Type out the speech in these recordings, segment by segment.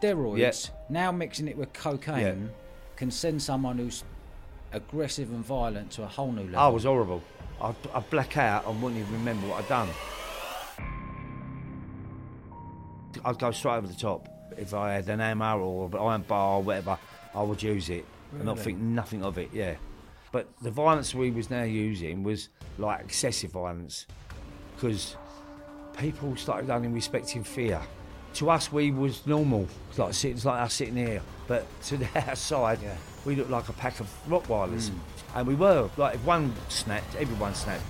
steroids, now mixing it with cocaine, can send someone who's aggressive and violent to a whole new level. I was horrible. I'd, I'd black out and wouldn't even remember what I'd done. I'd go straight over the top. If I had an hammer or an iron bar or whatever, I would use it and not think nothing of it, yeah. But the violence we was now using was like excessive violence because people started only respecting fear. To us, we was normal, It's like sitting like us sitting here. But to the outside, Yeah. we looked like a pack of Rottweilers, hmm. and we were. Like if one snapped, everyone snapped.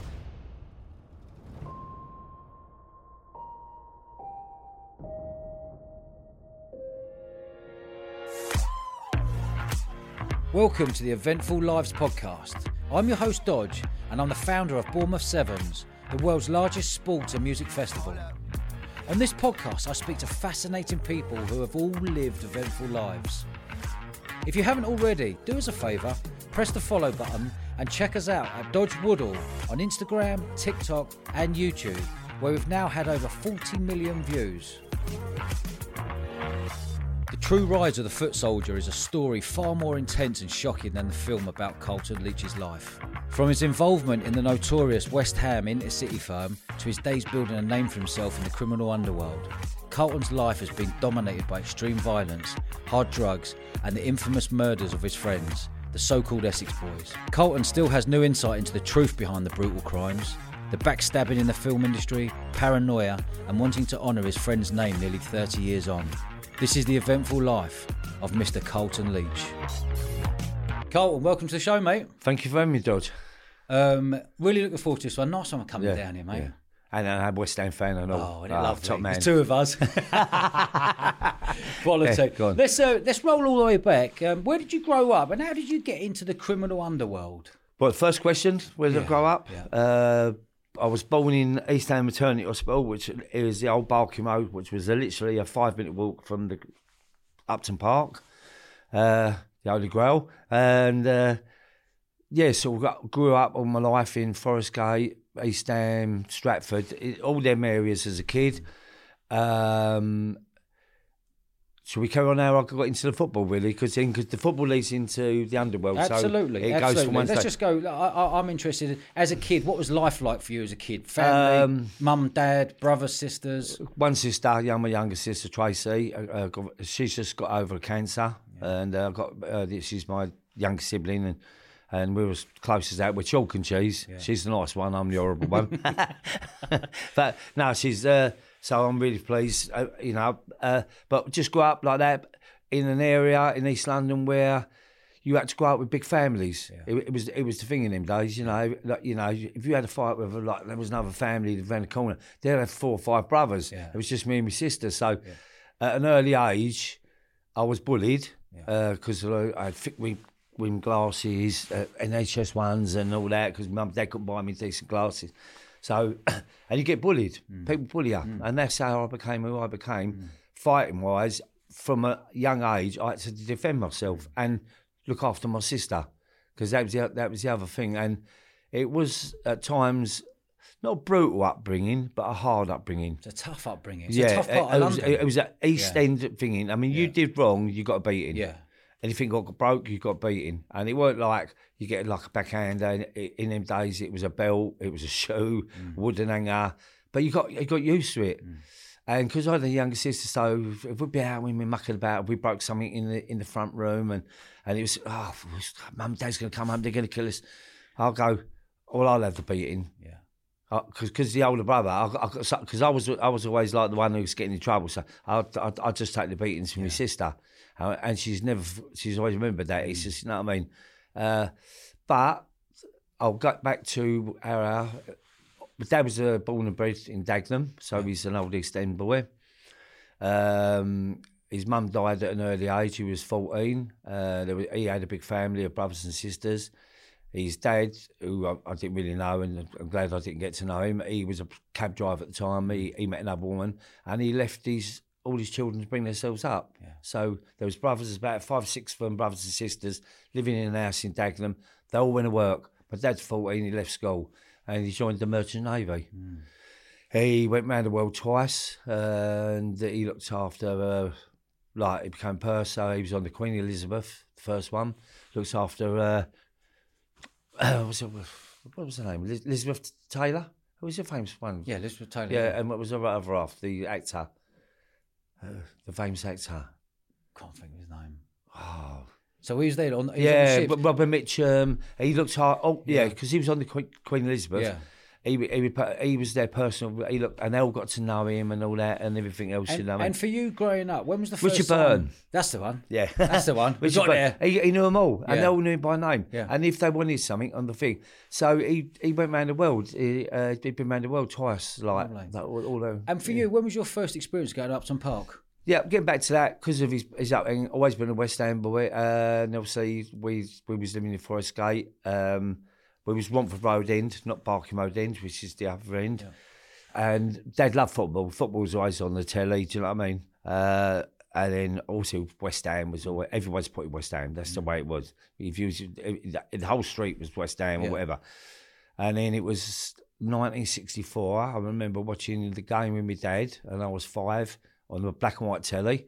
Welcome to the Eventful Lives podcast. I'm your host Dodge, and I'm the founder of Bournemouth Sevens, the world's largest sports and music festival. On this podcast, I speak to fascinating people who have all lived eventful lives. If you haven't already, do us a favour, press the follow button and check us out at Dodge Woodall on Instagram, TikTok, and YouTube, where we've now had over 40 million views. True Rise of the Foot Soldier is a story far more intense and shocking than the film about Carlton Leach's life. From his involvement in the notorious West Ham intercity firm to his days building a name for himself in the criminal underworld, Carlton's life has been dominated by extreme violence, hard drugs, and the infamous murders of his friends, the so called Essex Boys. Carlton still has no insight into the truth behind the brutal crimes, the backstabbing in the film industry, paranoia, and wanting to honour his friend's name nearly 30 years on. This is the eventful life of Mr. Carlton Leach. Carlton, welcome to the show, mate. Thank you for having me, Dodge. Um, really looking forward to this one. Nice one coming Yeah, down here, mate. yeah. And I'm a West Ham fan I all. Oh, and Ah, love top man. There's two of us. Quality. Yeah. Let's uh, let's roll all the way back. Um, where did you grow up, and how did you get into the criminal underworld? Well, first question, where did Yeah, I grow up? yeah. Uh, I was born in East Ham Maternity Hospital, which is the old Barking Road, which was literally a five minute walk from the Upton Park, uh, the Holy Grail. And uh, yeah, so got, grew up all my life in Forest Gate, East Ham, Stratford, all them areas as a kid. Um, Shall we carry on now? I got into the football really, because because the football leads into the underworld. Absolutely, so it absolutely. goes from Let's just go. I, I, I'm interested. As a kid, what was life like for you as a kid? Family, Um, mum, dad, brothers, sisters. one sister, yeah, my younger sister Tracy. Uh, uh, she's just got over cancer, and uh, got uh, she's my younger sibling, and and we were as close as that. We're chalk and cheese. She's the nice one. I'm the horrible one. but no, she's uh, so I'm really pleased. Uh, you know, uh, but just grow up like that in an area in East London where. You had to grow up with big families. It, it was it was the thing in them days, you know. Like, you know, if you had a fight with like there was another family around the corner, they'd have four or five brothers. Yeah. It was just me and my sister. So at an early age, I was bullied because I had thick rim glasses, uh, NHS ones, and all that because mum dad couldn't buy me decent glasses. So, and you get bullied. Hmm. People bully you, hmm. and that's how I became who I became, hmm. fighting wise. From a young age, I had to defend myself and look after my sister because that was the, that was the other thing, and it was at times not a brutal upbringing, but a hard upbringing. It's a tough upbringing. It's Yeah, a tough part it, was, it was an East Yeah. End thing. I mean, you did wrong, you got a beating. yeah, Anything got broke, you got beaten. And it weren't like you get like a backhand. And in them days, it was a belt, it was a shoe, Mm. wooden hanger. But you got you got used to it. And because I had a younger sister, so we'd be out, we'd be mucking about, we broke something in the in the front room, and and it was, oh, mum, dad's going to come home, they're going to kill us. I'll go, well, I'll have the beating yeah. because because the older brother, because I, was I was always like the one who was getting in trouble, so I I I just take the beatings from my sister, Uh, and she's never she's always remembered that. It's just you know what I mean. Uh, but I'll get back to our. My dad was uh, born and bred in Dagenham, so he's an old East End boy. Um, his mum died at an early age. He was fourteen. Uh, there was, he had a big family of brothers and sisters. His dad, who I, I didn't really know, and I'm glad I didn't get to know him. He was a cab driver at the time. He, he met another woman, and he left his all his children to bring themselves up. So there was brothers, about five, six of them, brothers and sisters, living in a house in Dagenham. They all went to work. My dad's 14, he left school, and he joined the Merchant Navy. He went round the world twice, uh, and he looked after uh, like he became purser. He was on the Queen Elizabeth, the first one. Looks after uh, what was it, what was her name? Elizabeth Taylor. Who was the famous one? Yeah, Elizabeth Taylor. Yeah, and what was the other half? The actor, uh, the famous actor. Can't think of his name. Oh, So he was there on. He was on the yeah, ship. but Robert Mitchum. He looked hard. Oh, yeah, because he was on the Queen, Queen Elizabeth. Yeah. He, he, he was their personal. He looked, and they all got to know him and all that and everything else. you And, know, I mean? and for you growing up, when was the first Richard time- Byrne. That's the one. Yeah, That's the one. Richard got there. He, he knew them all, and they all knew him by name. Yeah. And if they wanted something on the thing, so he he went around the world. He, uh, he'd been around the world twice, like, all, all the, And for you, when was your first experience going to Upton Park? Yeah, getting back to that because of his his upbringing, always been a West End boy, uh, and obviously we we was living in Forest Gate. Um, we was Romford Road End, not Barking Road End, which is the other end. And Dad loved football. Football was always on the telly. Do you know what I mean? Uh, and then also West Ham was always everyone's putting West Ham. That's the way it was. If you was, the whole street was West Ham Yeah. or whatever. And then it was 1964. I remember watching the game with my dad, and I was five on the black and white telly.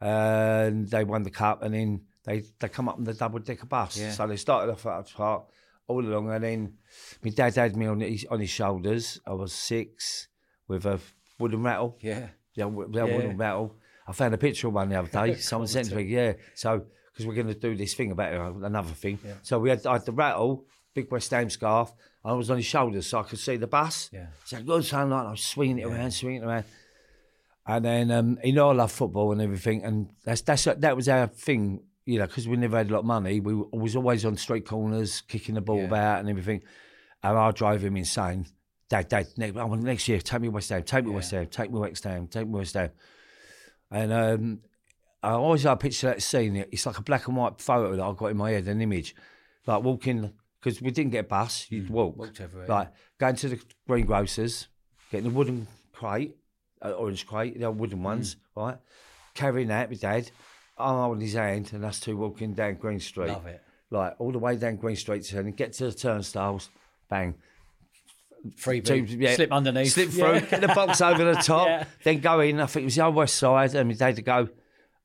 And they won the cup, and then they they come up on the double decker bus. Yeah. So they started off at Upton Park all along, and then my dad had me on his on his shoulders. I was six with a wooden rattle. Yeah. Yeah, yeah, Yeah. wooden rattle. I found a picture of one the other day. Someone sent to me. Yeah, so because we're going to do this thing about it, uh, another thing. Yeah. So we had, I had the rattle, big West Ham scarf. And I was on his shoulders, so I could see the bus. Yeah. So good sound like I was swinging it around, swinging it around. And then um, you know I love football and everything, and that's that's that was our thing, you know, because we never had a lot of money. We was always on street corners, kicking the ball Yeah. about and everything. And I drove him insane. Dad, Dad, next, want next year, take me West Ham, take me West Ham, take me West Ham, take me West Ham. And um, I always like picture that scene. It's like a black and white photo that I got in my head, an image, like walking because we didn't get a bus. You'd walk, Mm, walked everywhere, like going to the greengrocers, getting a wooden crate, uh, orange crate, the old wooden ones, right? Carrying that with Dad, I'm holding his hand, and us two walking down Green Street, Love it. like all the way down Green Street, and get to the turnstiles, bang, Free Two- yeah, Slip underneath. slip through, Yeah. get the box over the top, Yeah. then go in. I think it was the old west side, and my dad to go.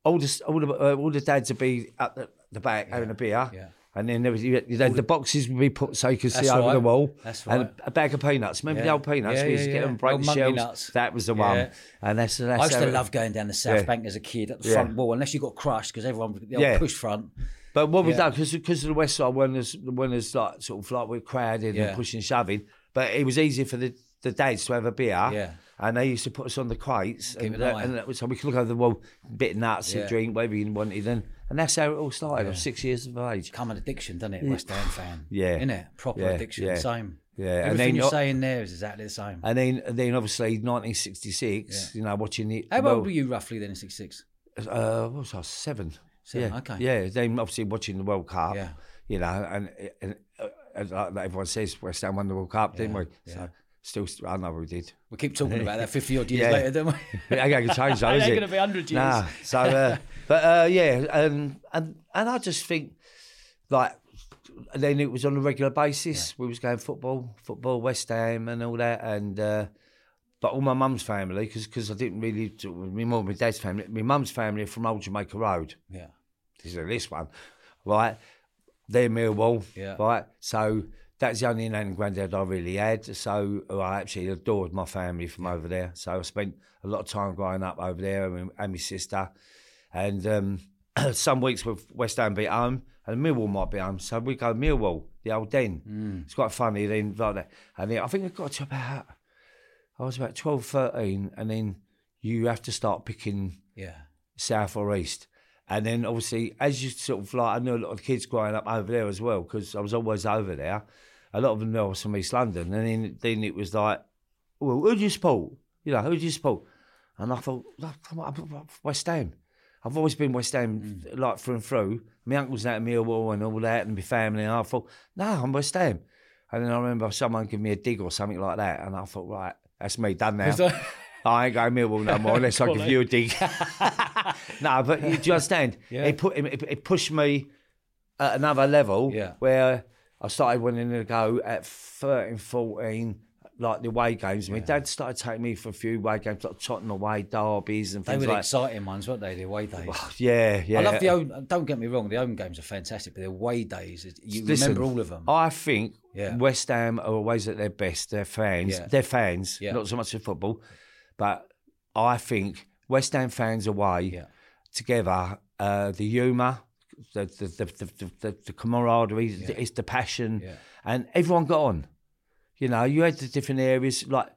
All the all the uh, all the dads would be at the, the back having a beer, Yeah. And then there was you, the boxes would be put so you could see over right. the wall. That's And a bag of peanuts. Remember the old peanuts? Yeah, we used yeah, to get yeah. them, break the shells. nuts. That was the Yeah. one, and that's that's. I used to love going down the South Yeah. Bank as a kid at the Yeah. front wall, unless you got crushed because everyone the old Yeah. push front. But what we Yeah. done because because of the west side when there's when there's like sort of like we're crowded Yeah. and pushing shoving, but it was easy for the the dads to have a beer. Yeah. And they used to put us on the crates, and, an that, eye. and so we could look over the wall, bit of nuts, Yeah. drink, whatever you wanted, and and that's how it all started. I was six years of age. Come an addiction, doesn't it? West Ham fan. Yeah. Isn't it? Proper Yeah, addiction. yeah. Same. Yeah, and Everything then you're saying there is exactly the same. And then and then obviously 1966, you know, watching it. How well, old were you roughly then in '66? Uh, what was I? Seven. Seven, yeah. okay. Yeah. Then obviously watching the World Cup. Yeah. You know, and, and, uh, and like everyone says, West Ham won the World Cup, didn't we? So still, I know we did. We keep talking about that 50 odd years Yeah. later, don't we? It ain't going to change, It is ain't it? gonna be 100 years. Nah. So, uh, but uh, yeah, and and and I just think like then it was on a regular basis. We was going football, football, West Ham, and all that, and. Uh, but all my mum's family, because I didn't really, my mum and my dad's family, my mum's family are from Old Jamaica Road. Yeah. This is this one, right? They're Millwall, Yeah. right? So that's the only nan and granddad I really had. So I actually adored my family from over there. So I spent a lot of time growing up over there and, and my sister. And um, some weeks with West Ham be at home and Millwall might be home. So we go Millwall, the old den. Mm. It's quite funny then, like that. And then I think I got to about, I was about 12, 13, and then you have to start picking Yeah. south or east. And then obviously, as you sort of like, I knew a lot of kids growing up over there as well because I was always over there. A lot of them was from East London, and then then it was like, well, who do you support? You know, who do you support? And I thought, "Look, come on, I'm West Ham. I've always been West Ham, like through and through. My uncle's out of Millwall and all that, and my family. And I thought, no, I'm West Ham. And then I remember someone giving me a dig or something like that, and I thought, right, that's me done now. I ain't going Millwall no more unless I give you a dig. no, but you, do you understand? Yeah. It put it, it pushed me at another level Yeah. where I started wanting to go at 13, 14, like the away games. My dad started taking me for a few away games, like Tottenham away, derbies, and They things were the like. exciting ones, weren't they? The away days. Yeah, yeah. I love the home. Don't get me wrong, the home games are fantastic, but the away days, you Listen, remember all of them. I think Yeah. West Ham are always at their best. They're fans. Yeah. They're fans, Yeah. not so much the football. But I think West Ham fans away Yeah. together, uh, the humour, the the the, the, the, the, the camaraderie, it's the passion, Yeah. and everyone got on. You know, you had the different areas like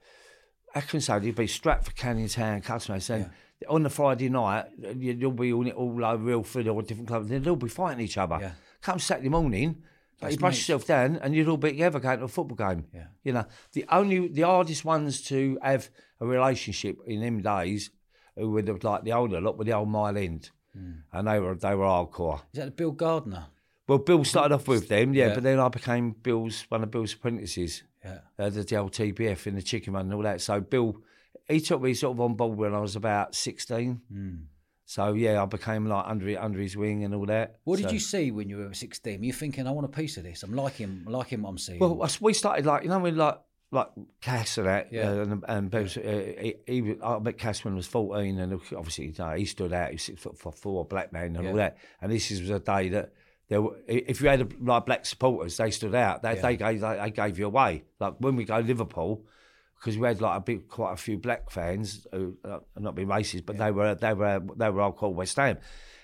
I can say there'd be Stratford, Canning Town, Custom House, and on the Friday night you'll be all, all over Ilford or different clubs. and they'll be fighting each other. Yeah. Come Saturday morning, like, you brush mates. yourself down, and you'd all be together going to a football game. Yeah. You know, the only the hardest ones to have a relationship in them days, who were the, like the older lot, were the old Mile End, Hmm. and they were they were hardcore. Is that Bill Gardner? Well, Bill started off with them, yeah, Yeah. but then I became Bill's one of Bill's apprentices, Yeah. uh, the, the old TBF in the chicken run and all that. So Bill, he took me sort of on board when I was about sixteen. Hmm. So yeah, I became like under under his wing and all that. What did you see when you were 16? Were you thinking, I want a piece of this? I'm liking, I'm liking what I'm seeing. Well, we started like you know when like like Cass and that, Yeah. and and uh, he, he, was- I met Cass when he was fourteen, and obviously you know, he stood out. He was six foot four, four black man and Yeah. all that. And this is- was a day that there, were, if you had like black supporters, they stood out. They, Yeah. they gave they, they gave you away. Like when we go to Liverpool. Because we had like a big, quite a few black fans, who uh, not being racist, but they were they were they were all called West Ham,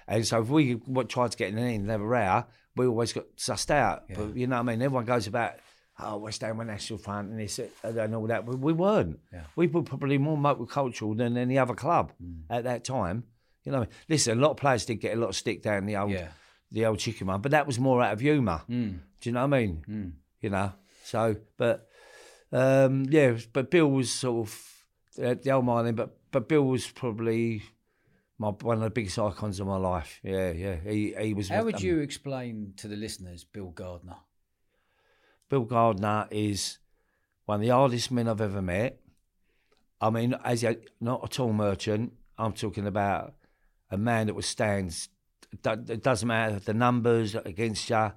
and so if we tried to get in and have a row, we always got sussed out. But you know what I mean? Everyone goes about, oh, West Ham were National Front and this and all that. But we weren't. Yeah. We were probably more multicultural than any other club Mm. at that time. You know, listen, a lot of players did get a lot of stick down the old Yeah. the old chicken run, but that was more out of humour. Mm. Do you know what I mean? You know, so but um, yeah, but Bill was sort of uh, the old man, but but Bill was probably my one of the biggest icons of my life. Yeah, yeah, he he was. How would um, you explain to the listeners Bill Gardner? Bill Gardner is one of the hardest men I've ever met. I mean, as a, not a tall merchant, I'm talking about a man that was stands. It doesn't matter the numbers against you.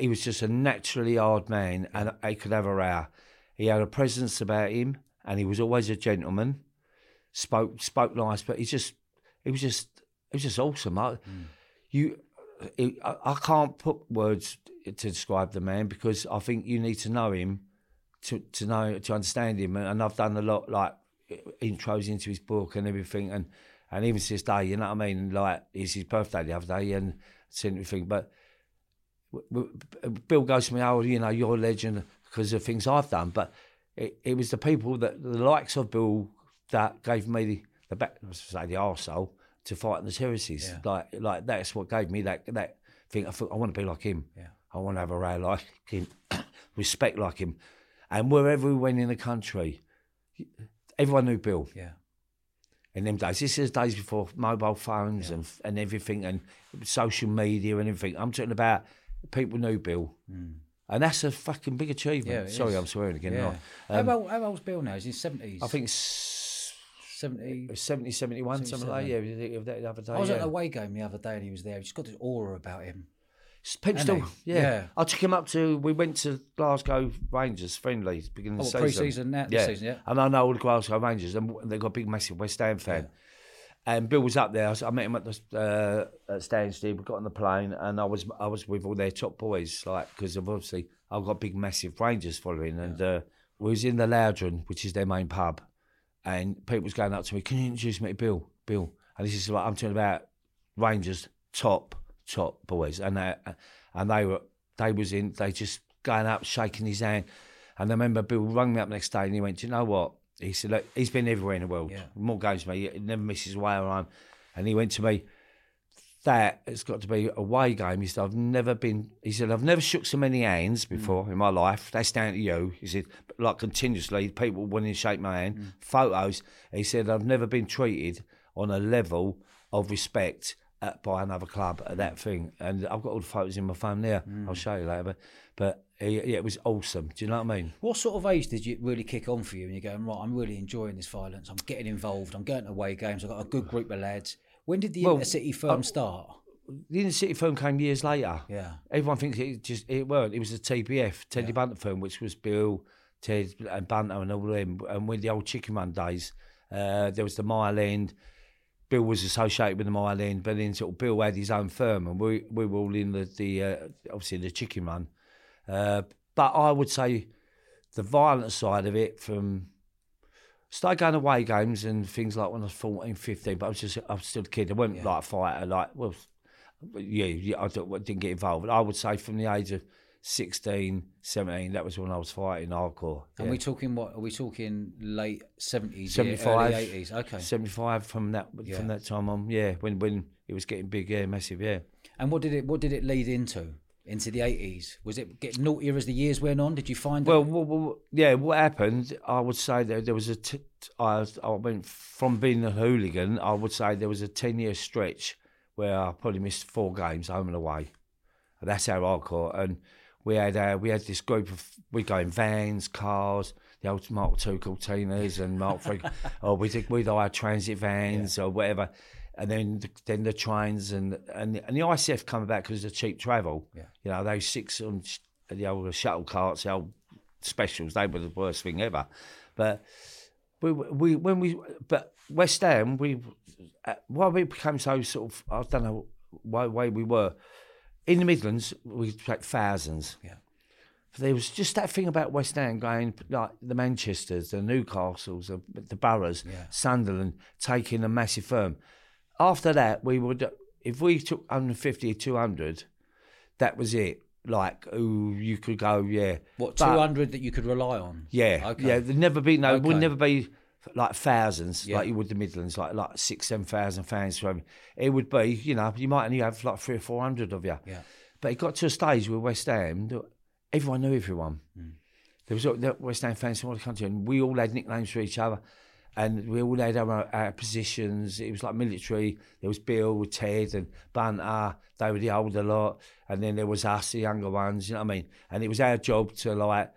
He was just a naturally hard man, and he could have a row. He had a presence about him, and he was always a gentleman. Spoke spoke nice, but he just he was just it was just awesome. I, hmm. You, it, I, I can't put words to describe the man because I think you need to know him to to know to understand him. And I've done a lot like intros into his book and everything, and and even to this day, you know what I mean. Like it's his birthday the other day, and sent everything, but. Bill goes to me, oh, you know, you're a legend because of things I've done. But it, it was the people that, the likes of Bill, that gave me the, the back, I was gonna say the arsehole, to fight in the terraces. Yeah. Like, like that's what gave me that that thing. I thought, I want to be like him. Yeah. I want to have a row like him, respect like him. And wherever we went in the country, everyone knew Bill Yeah. in them days. This is days before mobile phones and and everything and social media and everything. I'm talking about people knew Bill. And that's a fucking big achievement. Yeah, Sorry, is. I'm swearing again. Yeah. right? how, Um, old, how old's Bill now? Is he 70s? I think 70. 70, 71, something like that. Yeah, the other day. I was yeah. at an away game the other day and he was there. He's got this aura about him. People still, yeah. Yeah. I took him up to. We went to Glasgow Rangers friendly beginning Oh, of the season. pre-season now, this season, yeah. And I know all the Glasgow Rangers, and they've got a big, massive West Ham fan. And Bill was up there. I met him at the uh, at Stansted. We got on the plane, and I was I was with all their top boys, like because obviously I've got a big, massive Rangers following, and uh, we was in the Louden, which is their main pub, and people was going up to me, "Can you introduce me to Bill?" Bill, and this is what I'm talking about Rangers top top boys, and they, and they were they was in they just going up shaking his hand, and I remember Bill rang me up next day and he went, "Do you know what?" He said, "Look, he's been everywhere in the world, Yeah. more games than me, he never misses away or home," and he went to me. That has got to be a away game. He said, I've never been, he said, I've never shook so many hands mm. before in my life. That's down to you. He said, like continuously, people wanting to shake my hand, mm. photos. He said, I've never been treated on a level of respect at, by another club at that thing. And I've got all the photos in my phone there. Hmm. I'll show you later. But, but uh, yeah, yeah, it was awesome. Do you know what I mean? What sort of age did you really kick on for you? And you're going, right, I'm really enjoying this violence. I'm getting involved. I'm going to away games. I've got a good group of lads. When did the Well, intercity firm uh, start? The Inter City firm came years later. Yeah. Everyone thinks it just it weren't. It was a TBF, Teddy Bunter firm, which was Bill, Ted and Bunter and all them. And with the old Chicken man days, uh, there was the Mile End. Bill was associated with the Mile End, but then sort of Bill had his own firm, and we we were all in the the uh, obviously the Chicken Run. Uh, but I would say the violent side of it from started going away games and things like when I was 14, 15, but I was just I was still a kid. I wasn't Yeah. like a fighter, like well, yeah, yeah I didn't get involved. I would say from the age of 16, 17, that was when I was fighting hardcore. And yeah. we talking what? Are we talking late seventies, 75. early eighties? Okay. 75 from that Yeah. from that time on, yeah, when when it was getting big, yeah, massive, yeah. And what did it? What did it lead into? Into the eighties? Was it getting naughtier as the years went on? Did you find? Well, it? well, well, yeah, what happened? I would say that there was a. T- I, was- I went from being a hooligan. I would say there was a ten year stretch where I probably missed four games home and away. That's how hardcore. And we had uh, we had this group of we go in vans, cars, the old Mark Two Cortinas and Mark Three, or we did we'd hire transit vans or whatever. And then the, then the trains and and and the ICF come back because of the cheap travel. Yeah. You know those six on sh- the old shuttle carts, the old specials. They were the worst thing ever. But we we when we but West Ham we uh, why we became so sort of I don't know why way we were in the Midlands we had thousands. Yeah. There was just that thing about West Ham going like the Manchesters, the Newcastles, the, the Boroughs, Yeah. Sunderland taking a massive firm. After that, we would if we took 150 or 200, that was it. Like, ooh, you could go, yeah. what But- two hundred that you could rely on? yeah, Okay. yeah. There'd never be no. It would never be like thousands Yeah. like you would the Midlands, like like six, seven thousand fans. From it would be, you know, you might only have like three or four hundred of you. Yeah. But it got to a stage with West Ham, that everyone knew everyone. Hmm. There was all- the West Ham fans from all the country, and we all had nicknames for each other. And we all had our, our positions. It was like military. There was Bill, with Ted, and Bunter. They were the older lot, and then there was us, the younger ones. You know what I mean? And it was our job to like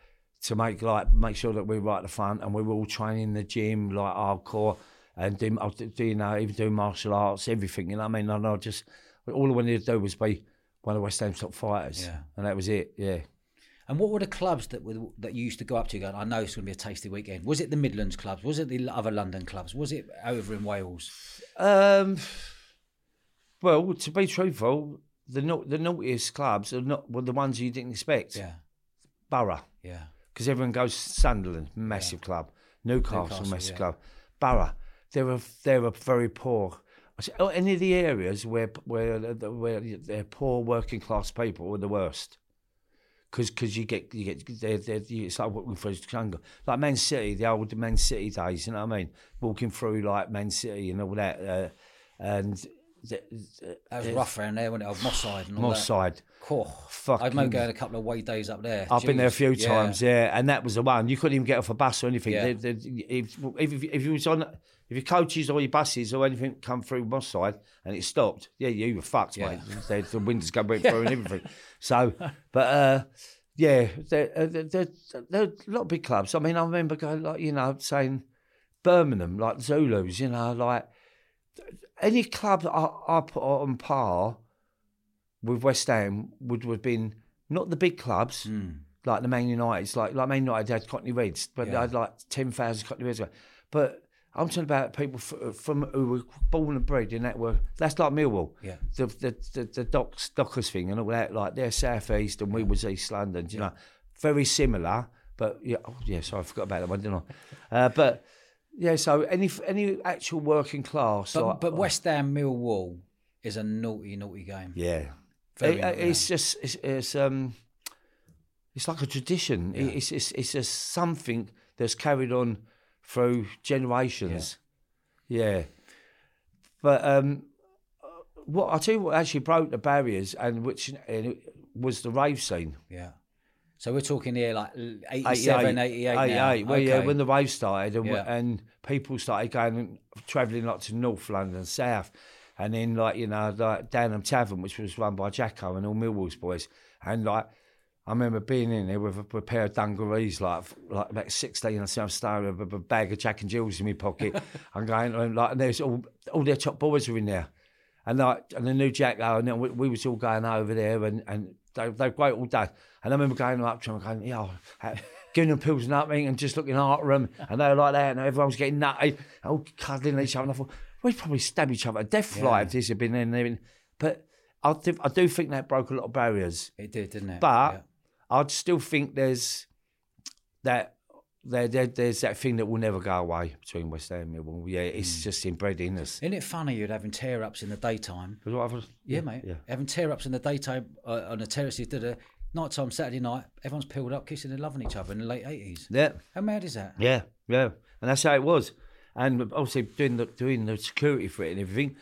to make like make sure that we were right at the front, and we were all training in the gym like hardcore, and do, I was do- you know even doing martial arts, everything. You know what I mean? And I just all I wanted to do was be one of West Ham's top fighters, Yeah. and that was it. Yeah. And what were the clubs that were, that you used to go up to? Going, I know it's going to be a tasty weekend. Was it the Midlands clubs? Was it the other London clubs? Was it over in Wales? Um, well, to be truthful, the the naughtiest clubs are not were the ones you didn't expect. Yeah, Borough, yeah, because everyone goes Sunderland, massive club. Newcastle, Newcastle, massive yeah. club. Borough, they're a, they're a very poor. I say, oh, Any of the areas where where where they're poor working class people are the worst. Because cause you get you get they're, they're, it's like walking through the jungle like Man City the old Man City days you know what I mean walking through like Man City and all that uh, and the, the, that was rough around there, wasn't it? Of Moss Side and all Moss side Cool. Fucking- I've made going a couple of away days up there. I've been there a few Yeah. times, yeah, and that was the one. You couldn't even get off a bus or anything. Yeah. They- they- if, if, if you was on, if your coaches or your buses or anything come through Moss side and it stopped, yeah, you were fucked, Yeah. mate. They, the windows go went through and everything. So, but uh, yeah, there, uh, there, there, there are a lot of big clubs. I mean, I remember going like you know saying Birmingham, like Zulus, you know, like any club that I, I put on par with West Ham would have been not the big clubs Mm. like the Man Uniteds, like like Man United had Cockney Reds, but they had like ten thousand Cockney Reds. But I'm talking about people f- from who were born and bred in that were that's like Millwall. Yeah. The the the, the Docks, Dockers thing and all that. Like they're South East and we was East London. You know, very similar. But yeah, oh, yeah. Sorry, I forgot about that one, didn't I? Uh, but yeah, so any any actual working class, But, like, but West Ham Millwall is a naughty, naughty game. Yeah, Very It- uh, it's just it's, it's um it's like a tradition. It- It's it's it's just something that's carried on through generations. Yeah, but um, what I tell you what actually broke the barriers and which was the rave scene. Yeah. So we're talking here like 87, 88, now. 88, well, yeah, Okay. when the rave started and, Yeah. and people started going, travelling like to North London, and South, and then like, you know, like Downham Tavern, which was run by Jacko and all Millwall's boys. And like, I remember being in there with a, pair of dungarees, like like about 16 i or something, starting with a bag of Jack and Jills in my pocket. I'm going, and like, and there's all, all their top boys were in there. And like, and the new Jacko, and then we, we was all going over there, and, and they, they were great all day. And I remember going up to him, going, "Yo, how, giving them pills and nothing and just looking after them. And they were like that, and everyone was getting nutty, all cuddling each other. And I thought, we'd probably stab each other to death fly if this had been in there. But I, th- I do think that broke a lot of barriers. It did, didn't it? But Yeah. I'd still think there's that there, there there's that thing that will never go away between West Ham and Millwall. Yeah, it's just inbred in us. Isn't it funny you'd having tear ups in the daytime? what I've- Yeah, mate. Yeah. Having tear ups in the daytime uh, on the terraces. Did a night time Saturday night. Everyone's peeled up, kissing and loving each other in the late eighties. Yeah, How mad is that? yeah, yeah, and that's how it was. And obviously doing the doing the security for it and everything.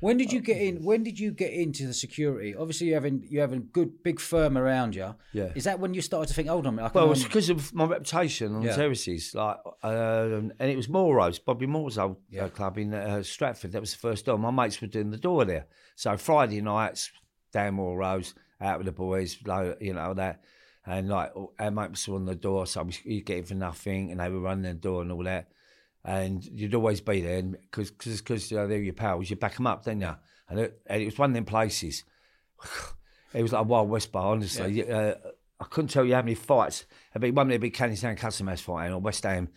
When did you get in? When did you get into the security? Obviously, you having you having good big firm around you. Yeah. Is that when you started to think, hold on, I can Well, it's because of my reputation on Yeah. terraces, like, um, and it was Moore's, Bobby Moore's old uh, club in uh, Stratford. That was the first door. My mates were doing the door there, so Friday nights down Moore's, out with the boys, like, you know that, and like our mates were on the door, so we you get for nothing, and they were running the door and all that, and you'd always be there because because you know, they're your pals, you back them up, don't you? And it, and it was one of them places. It was like a Wild West bar, honestly. Uh, I couldn't tell you how many fights. I mean, one minute it'd be Canning Town Custom House fighting, or West Ham,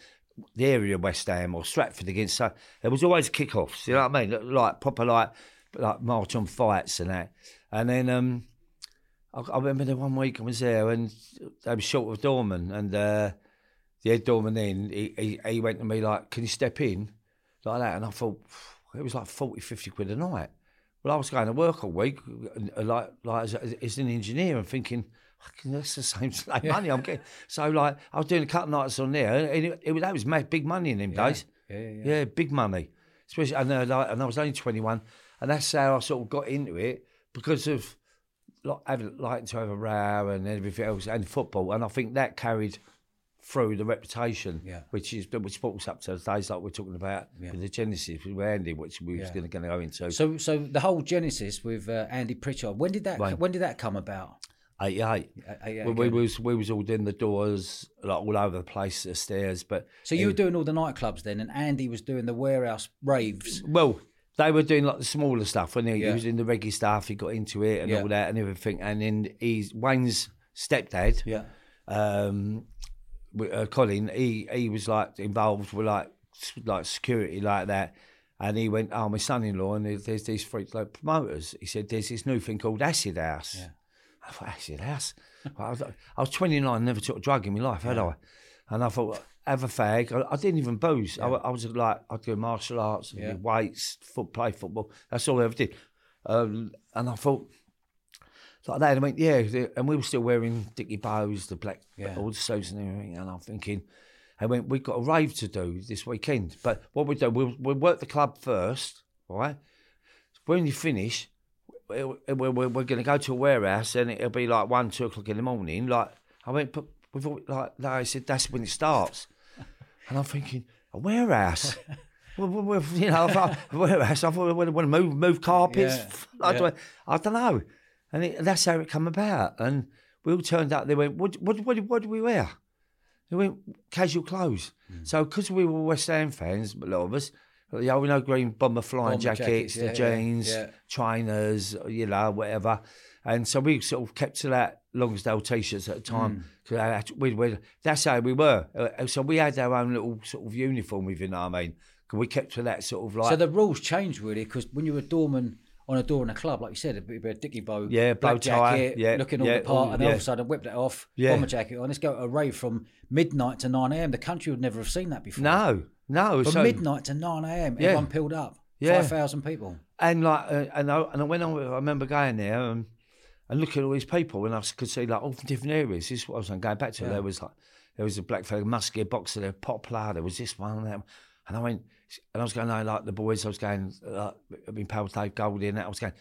the area of West Ham, or Stratford against. So there was always kick-offs. You know what I mean? Like proper, like like march on fights and that. And then um, I, I remember the one week I was there, and they were short of doorman, and uh, the head doorman then he, he he went to me like, "Can you step in?" like that, and I thought it was like 40, 50 quid a night. Well, I was going to work all week, like like as, as an engineer, and thinking, "Fucking, that's the same same money I'm getting. So like, I was doing a couple nights on there, and it, it, was- that was mad, big money in them days. yeah, yeah, yeah, big money. Especially, and, uh, like, and I was only twenty one, and that's how I sort of got into it because of like having like to have a row and everything else, and football, and I think that carried through the reputation, Yeah. which is which brought us up to the days like we're talking about with the Genesis with Andy, which we was going to go into. So, so the whole genesis with uh, Andy Pritchard. When did that? Right. When did that come about? 88. Uh, uh, yeah, we, we was we was all doing the doors like all over the place, the stairs. But so you were doing all the nightclubs then, and Andy was doing the warehouse raves. well, they were doing like the smaller stuff when he, Yeah. he was in the reggae stuff. He got into it and Yeah. all that and everything. And then he's Wayne's stepdad, Yeah, um, uh, Colin. He he was like involved with like like security like that. And he went, oh, my son-in-law, and there's, there's these freak like promoters. He said, there's this new thing called Acid House. Yeah. I thought, Acid House? I, was, I was 29, never took a drug in my life, had I? And I thought, have a fag. I, I didn't even booze. I, I was like, I'd do martial arts, Yeah. weights, foot, play football. That's all I ever did. Um, and I thought, like that, and I went, yeah. And we were still wearing Dickie Bows, the black, Yeah. all the suits and everything. And I'm thinking, I went, we've got a rave to do this weekend. But what we do, we'll, we'll work the club first, all right? When you finish, we're, we're, we're going to go to a warehouse and it'll be like one, two o'clock in the morning. Like, I went, but we've all, like, no, I said, that's when it starts. And I'm thinking, a warehouse? well, you know, I thought, a warehouse, I thought, we want to move, move carpets. Yeah, I, yeah. don't, I don't know. And it, that's how it come about. And we all turned up, they went, what, what, what, what do we wear? They went casual clothes. Mm. So because we were West Ham fans, a lot of us, the old no green bomber flying Bomber jackets, jackets, yeah, the yeah, jeans, yeah. trainers, you know, whatever. And so we sort of kept to that Lonsdale t-shirts at the time. Mm. 'Cause we, we, that's how we were. Uh, so we had our own little sort of uniform, if you know what I mean. 'Cause we kept to that sort of like So the rules changed really because when you were a doorman on a door in a club, like you said, a bit of a dicky bow, Yeah, black jacket, yeah, looking all yeah, the part, all- and all yeah. of a sudden whip that off, Yeah. bomber jacket on. Let's go to a rave from midnight to nine a.m. The country would never have seen that before. no, no. from so, midnight to nine a.m. Yeah. Everyone peeled up. Yeah. Five thousand people. and like uh, and I, and I went on. I remember going there and, and looking at all these people, and I could see like all from different areas. This is what I was going back to. There was like there was a black fella, Muskie boxer, there poplar. There was this one and that, and I went and I was going like, like the boys. I was going. Like, I mean, pal Dave Goldie and that. I was going.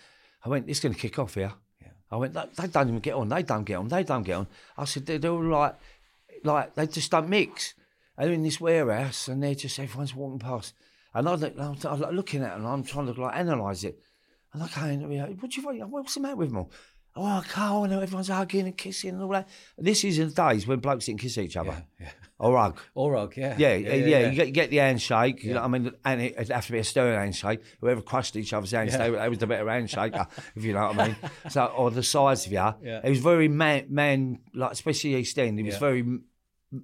I went. It's going to kick off here. Yeah. I went. They, don't even get on. They don't get on. They don't get on. I said they're, they're all like, like they just don't mix. And they're in this warehouse, and they're just everyone's walking past. And I look, I'm, I'm looking at them, I'm trying to like analyse it. And I like, what do you think? What's the matter with them all? Oh, Carl, and everyone's hugging and kissing and all that. This is in days when blokes didn't kiss each other. Yeah. Or hug. Or rug, yeah. Yeah, yeah, yeah. You, get, you get the handshake. You know, what I mean, and it, it'd have to be a stern handshake. Whoever crushed each other's hands, they, they was the better handshake, uh, if you know what I mean. So, or the size of you. Yeah. It was very man, man, like especially East End. It was Yeah. very man,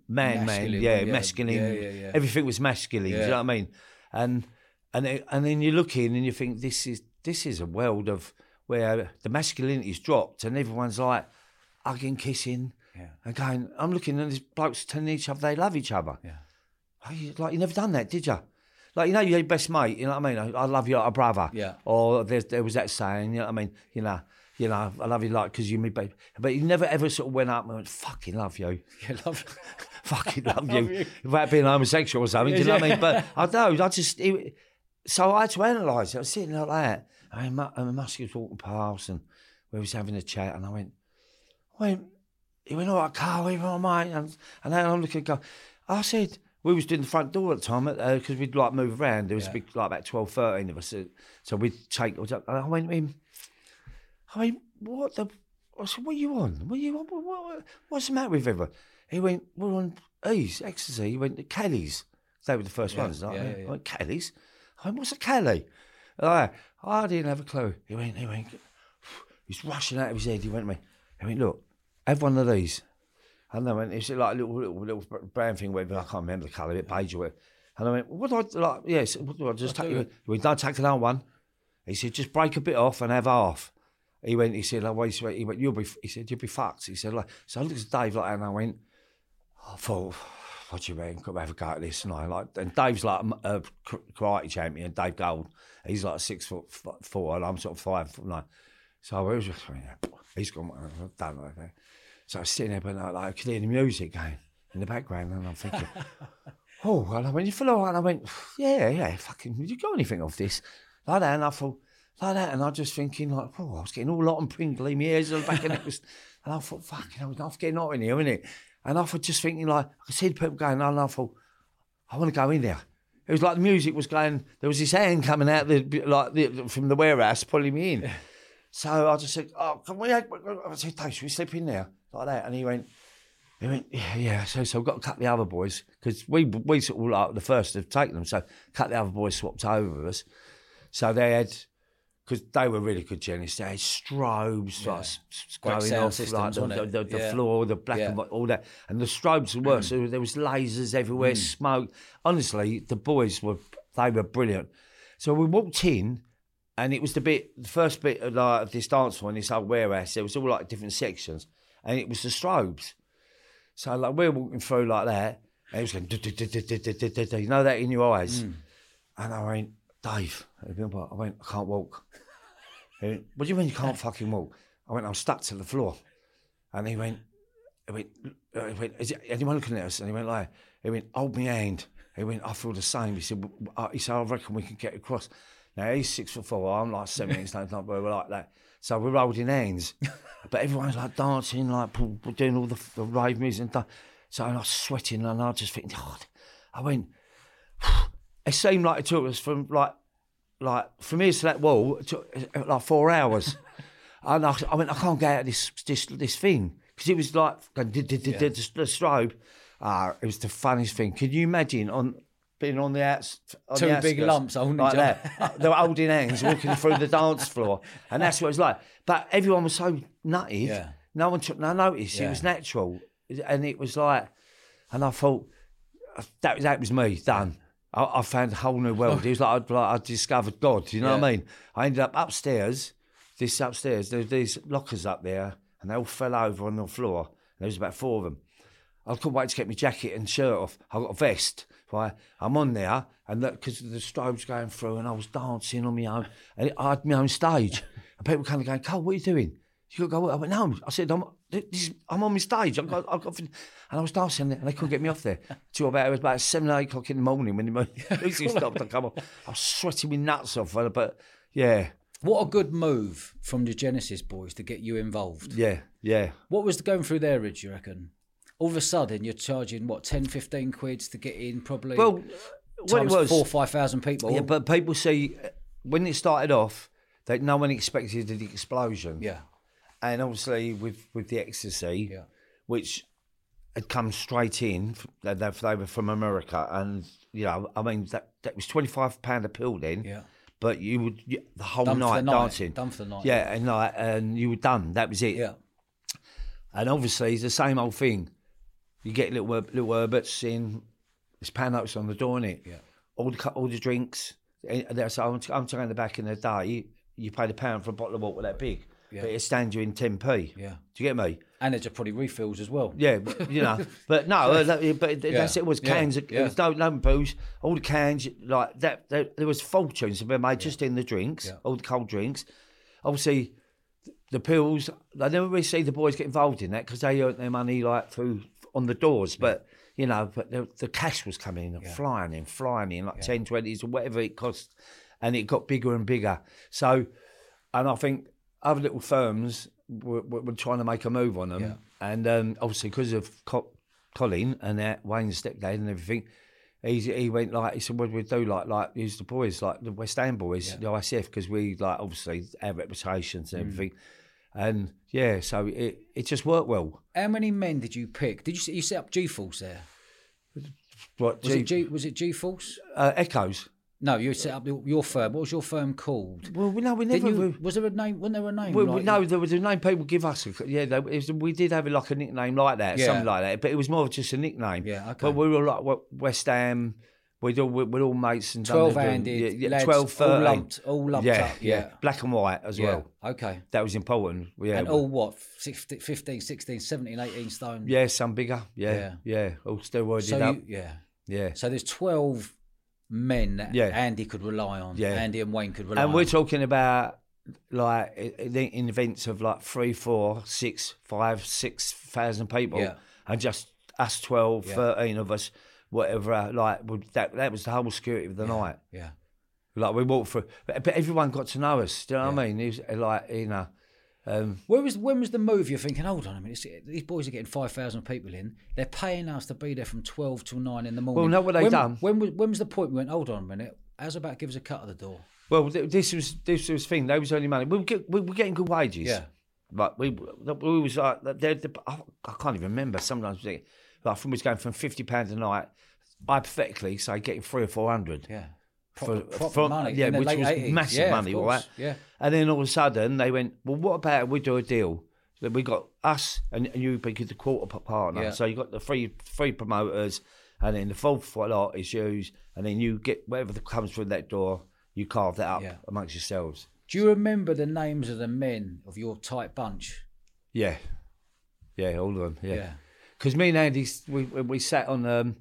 man, Masculine, yeah, yeah. masculine. Yeah, yeah, yeah. Everything was masculine. Do you know what I mean? And and it- and then you look in and you think this is this is a world of where the masculinity's dropped and everyone's like hugging, kissing, Yeah. and going. I'm looking at these blokes telling each other they love each other. Yeah. Like you, like you never done that, did you? Like you know, you're your best mate. You know what I mean? I, I love you like a brother. Yeah. Or there, there was that saying. You know what I mean? You know, you know, I love you like because you me babe. But you never ever sort of went up and went, "Fucking love you." Yeah, love. fucking love you without being homosexual or something. Do you know what I mean? But I don't. I just it, so I had to analyse it. I was sitting like that. I and Muskie was walking past, and we was having a chat, and I went, I went, he went, all right, Carl, all right, mate. And, and then I'm looking, go, I said, we was doing the front door at the time uh, because we'd like move around. There was Yeah. a big, like about 12, 13 of us. So, so we'd take, and I went to him, I mean, what the? I said, what are you on? What are you on? What, what, what's the matter with everyone? He went, we're on Ease, ecstasy. He went to Kelly's. They were the first Yeah, ones. Yeah, I yeah, yeah. went, Kelly's? I went, what's a Kelly? I, I didn't have a clue. He went, he went, he's rushing out of his head. He went to me, he went, look, have one of these. And I went, it's like a little, little, little brown thing, whatever, I can't remember the colour, it beige or whatever. And I went, what do I, like, yes, what do I just take? He went, don't take another one. He said, just break a bit off and have half. He went, he said, like, wait, he went, he went, you'll be, he said, you'll be fucked. He said, like, so I looked at Dave like that and I went, I thought, what do you mean? Got to have a go at this. And I like, and Dave's like a, karate champion, Dave Gold. He's like six foot four, and I'm sort of five foot nine. So I was just, he's gone, I've done like that. So I was sitting there, but like, I could hear the music going in the background, and I'm thinking, oh, and I went, you feel all right? And I went, yeah, yeah, fucking, did you got anything off this? Like that, and I thought, like that, and I was just thinking, like, oh, I was getting all hot and pringly, my ears the back, and it was, and I thought, fucking, I was not getting hot in here, innit? And I was just thinking, like, I could see the people going, on, and I thought, I want to go in there. It was like the music was going. There was this hand coming out the like the, from the warehouse pulling me in. So I just said, "Oh, can we?" I said, "Dave, should we slip in there like that?" And he went, "He went, yeah, yeah." So, so I've got to cut the other boys because we we sort of like the first to take them. So cut the other boys swapped over with us. So they had because they were really good journalists. They had strobes yeah. like, going off like, the, the, the yeah. floor, the black yeah. and white, all that. And the strobes were worse. Mm. There was lasers everywhere, mm. smoke. Honestly, the boys were they were brilliant. So we walked in, and it was the bit, the first bit of, like, of this dance floor in this old warehouse. It was all like different sections, and it was the strobes. So like we're walking through like that, and it was going, you know that in your eyes, and I went. Dave, I went, I can't walk. He went, what do you mean you can't fucking walk? I went, I'm stuck to the floor. And he went, he went, uh, he went is anyone looking at us? And he went like, he went, hold me hand. He went, I feel the same. He said, "W- uh," he said, I reckon we can get across. Now he's six foot four, I'm like seven inch, not we're like that. So we're holding hands, but everyone's like dancing, like doing all the, the rave music and stuff. So I was sweating, and I just think, God, I went. It seemed like it took us from like, like from here to that wall, it took uh, like four hours. and I, I went, I can't get out of this this this thing because it was like going, did, did, did, did, the strobe. Ah, it was the funniest thing. Can you imagine on being on the outs, on Two the big lumps holding like that? Uh, they were holding hands, walking through the dance floor, and that's what it was like. But everyone was so nutty. Yeah. No one took no notice. It was natural, and it was like, and I thought that was that was me done. I, I found a whole new world. It was like I, like I discovered God. You know what I mean? I ended up upstairs. This upstairs, there were these lockers up there, and they all fell over on the floor. There was about four of them. I couldn't wait to get my jacket and shirt off. I got a vest. Right, I'm on there, and because the strobes going through, and I was dancing on my own, and I had my own stage, and people kind of going, "Cole, what are you doing?" You got to go. I went, "No," I said, "I'm, this I'm on my stage." I've got, I've got, and I was dancing, and they couldn't get me off there. Till about it was about seven, eight o'clock in the morning when the music stopped. I come on, I was sweating my nuts off, but yeah, What a good move from the Genesis boys to get you involved. yeah, yeah. What was going through their ridge, you reckon? All of a sudden, you're charging, what, 10, 15 quids to get in, probably? Well, uh, what it was, four or 5,000 people. Yeah, but people see uh, when it started off that no one expected the explosion. Yeah. And obviously with with the ecstasy, Yeah. which had come straight in. They, they were from America, and you know, I mean that that was twenty five pound a pill then. Yeah. But you would you, the whole Done night the night. dancing. Done for the night. Yeah, and like, and you were done. That was it. Yeah. And obviously, it's the same old thing. You get little little herberts in. There's panos on the door, innit? Yeah. All the all the drinks. That's I'm, I'm telling you, back in the day, you, you paid a pound for a bottle of water that big, Yeah. but it stands you in 10p. Yeah. Do you get me? And there's probably refills as well. Yeah, you know, but no, uh, that- but that's it. Was cans, yeah. there was no, no booze. All the cans, like that, that there was fortunes to be made just in the drinks, Yeah. all the cold drinks. Obviously, the pills. I never really see the boys get involved in that because they earned their money like through on the doors. But you know, but the, the cash was coming in, flying in, flying in, like ten, twenties, or whatever it cost, and it got bigger and bigger. So, and I think other little firms were, were, were trying to make a move on them, Yeah. and um, obviously because of Co- Colin and that Wayne's stepdad and everything. He, he went like he said, "What do we do? Like like use the boys, like the West Ham boys, the ICF, because we like obviously our reputations Mm. and everything." And yeah, so it it just worked well. How many men did you pick? Did you set- you set up G Force there? What Was G, it G was it G Force? uh, Echoes? No, you set up your, firm. What was your firm called? Well, we no, we never. You, was there a name? Wasn't there a name? Well, we, like- no, there was a name people give us. Yeah, it was, we did have like a nickname like that, Yeah. something like that. But it was more of just a nickname. Yeah, okay. But we were like West Ham. We'd all we're all mates and twelve-handed, yeah, yeah, lads, 12, all lumped, all lumped yeah, up. Yeah, black and white as yeah. well. Okay. That was important. Yeah, And all what? 16, 15, 16, 17, 18 stone. yeah, some bigger. Yeah, Yeah. yeah, all steroided So up. you, yeah. yeah, So there's twelve men that Yeah. Andy could rely on. Yeah. Andy and Wayne could rely on. and we're talking about like in events of like three, four, six, five, six thousand people, Yeah. and just us 12, Yeah. 13 of us, whatever. Like that, that was the whole security of the night. yeah. Like we walked through, but, everyone got to know us. Do you know what I mean? It was like you know, um, Where was when was the move? You're thinking, hold on a minute. These boys are getting five thousand people in. They're paying us to be there from twelve till nine in the morning. Well, know what they when, done? When was when was the point we went? Hold on a minute. How's about give us a cut of the door? well, th- this was this was the thing. They was earning money. We were, get, we were getting good wages. Yeah. Like we, we was like, I can't even remember. Sometimes like from was going from fifty pounds a night, hypothetically, say getting three or four hundred. Yeah. For, Proper, proper for- money. yeah, which was 80s. massive Yeah, money, all right? Yeah. And then all of a sudden they went, well, what about we do a deal? That we got us and, and you be the quarter partner. Yeah. So you got the three three promoters, and then the fourth lot is yours, and then you get whatever that comes through that door, you carve that up Yeah. amongst yourselves. Do you remember the names of the men of your tight bunch? Yeah, yeah, all of them. Yeah. Yeah, because me and Andy, we we sat on um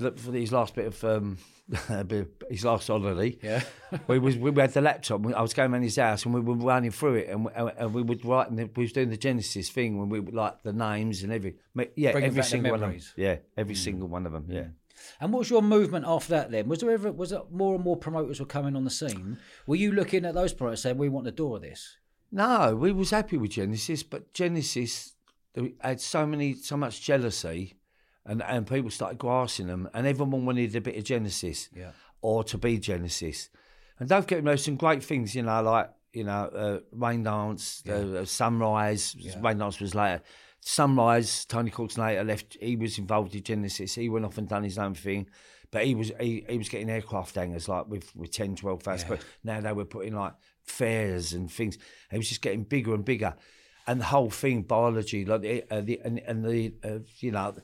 for his last bit of um his last holiday. Yeah. we was we had the laptop. I was going around his house and we were running through it, and we, and we would write. And we was doing the Genesis thing when we would like the names and every yeah Bringing every single one of them. Yeah, every single one of them. Yeah. And what was your movement after that then? Was there ever was it more and more promoters were coming on the scene? Were you looking at those promoters saying we want the door of this? No, we was happy with Genesis, but Genesis had so many, so much jealousy, and and people started grasping them, and everyone wanted a bit of Genesis, Yeah. or to be Genesis. And don't get me wrong, some great things, you know, like you know, uh, Rain Dance, the uh, Sunrise. Rain Dance was later. Sunrise, Tony Court's later left. He was involved in Genesis. He went off and done his own thing. But he was he, he was getting aircraft hangers like with, with 10, 12 thousand. But now they were putting like fairs and things. It was just getting bigger and bigger. And the whole thing, biology, like the, uh, the and, and the uh, you know,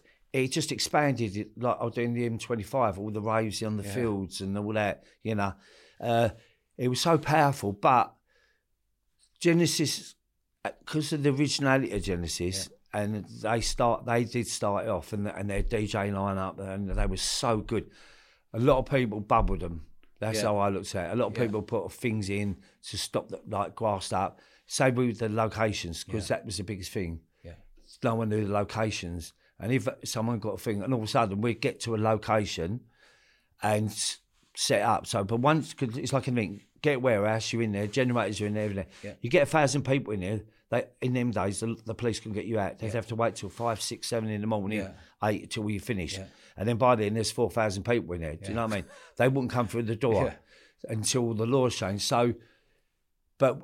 it just expanded. It, like I was doing the M25, all the raves on the fields and all that. You know, uh, it was so powerful. But Genesis, because of the originality of Genesis, and they start, they did start it off, and and their DJ lineup, and they were so good. A lot of people bubbled them. That's Yeah. how I looked at it. A lot of people put things in to stop the like grassed up. Same with the locations, because that was the biggest thing. Yeah. No one knew the locations, and if someone got a thing, and all of a sudden we get to a location and set up. So, but once cause it's like anything, get a warehouse, you're in there, generators are in there, everything. Yeah. You get a thousand people in there. They in them days, the, the police can get you out. They'd have to wait till five, six, seven in the morning, Yeah. eight till you finish, Yeah. and then by then there's four thousand people in there. Do you know what I mean? They wouldn't come through the door Yeah. until the laws changed. So, but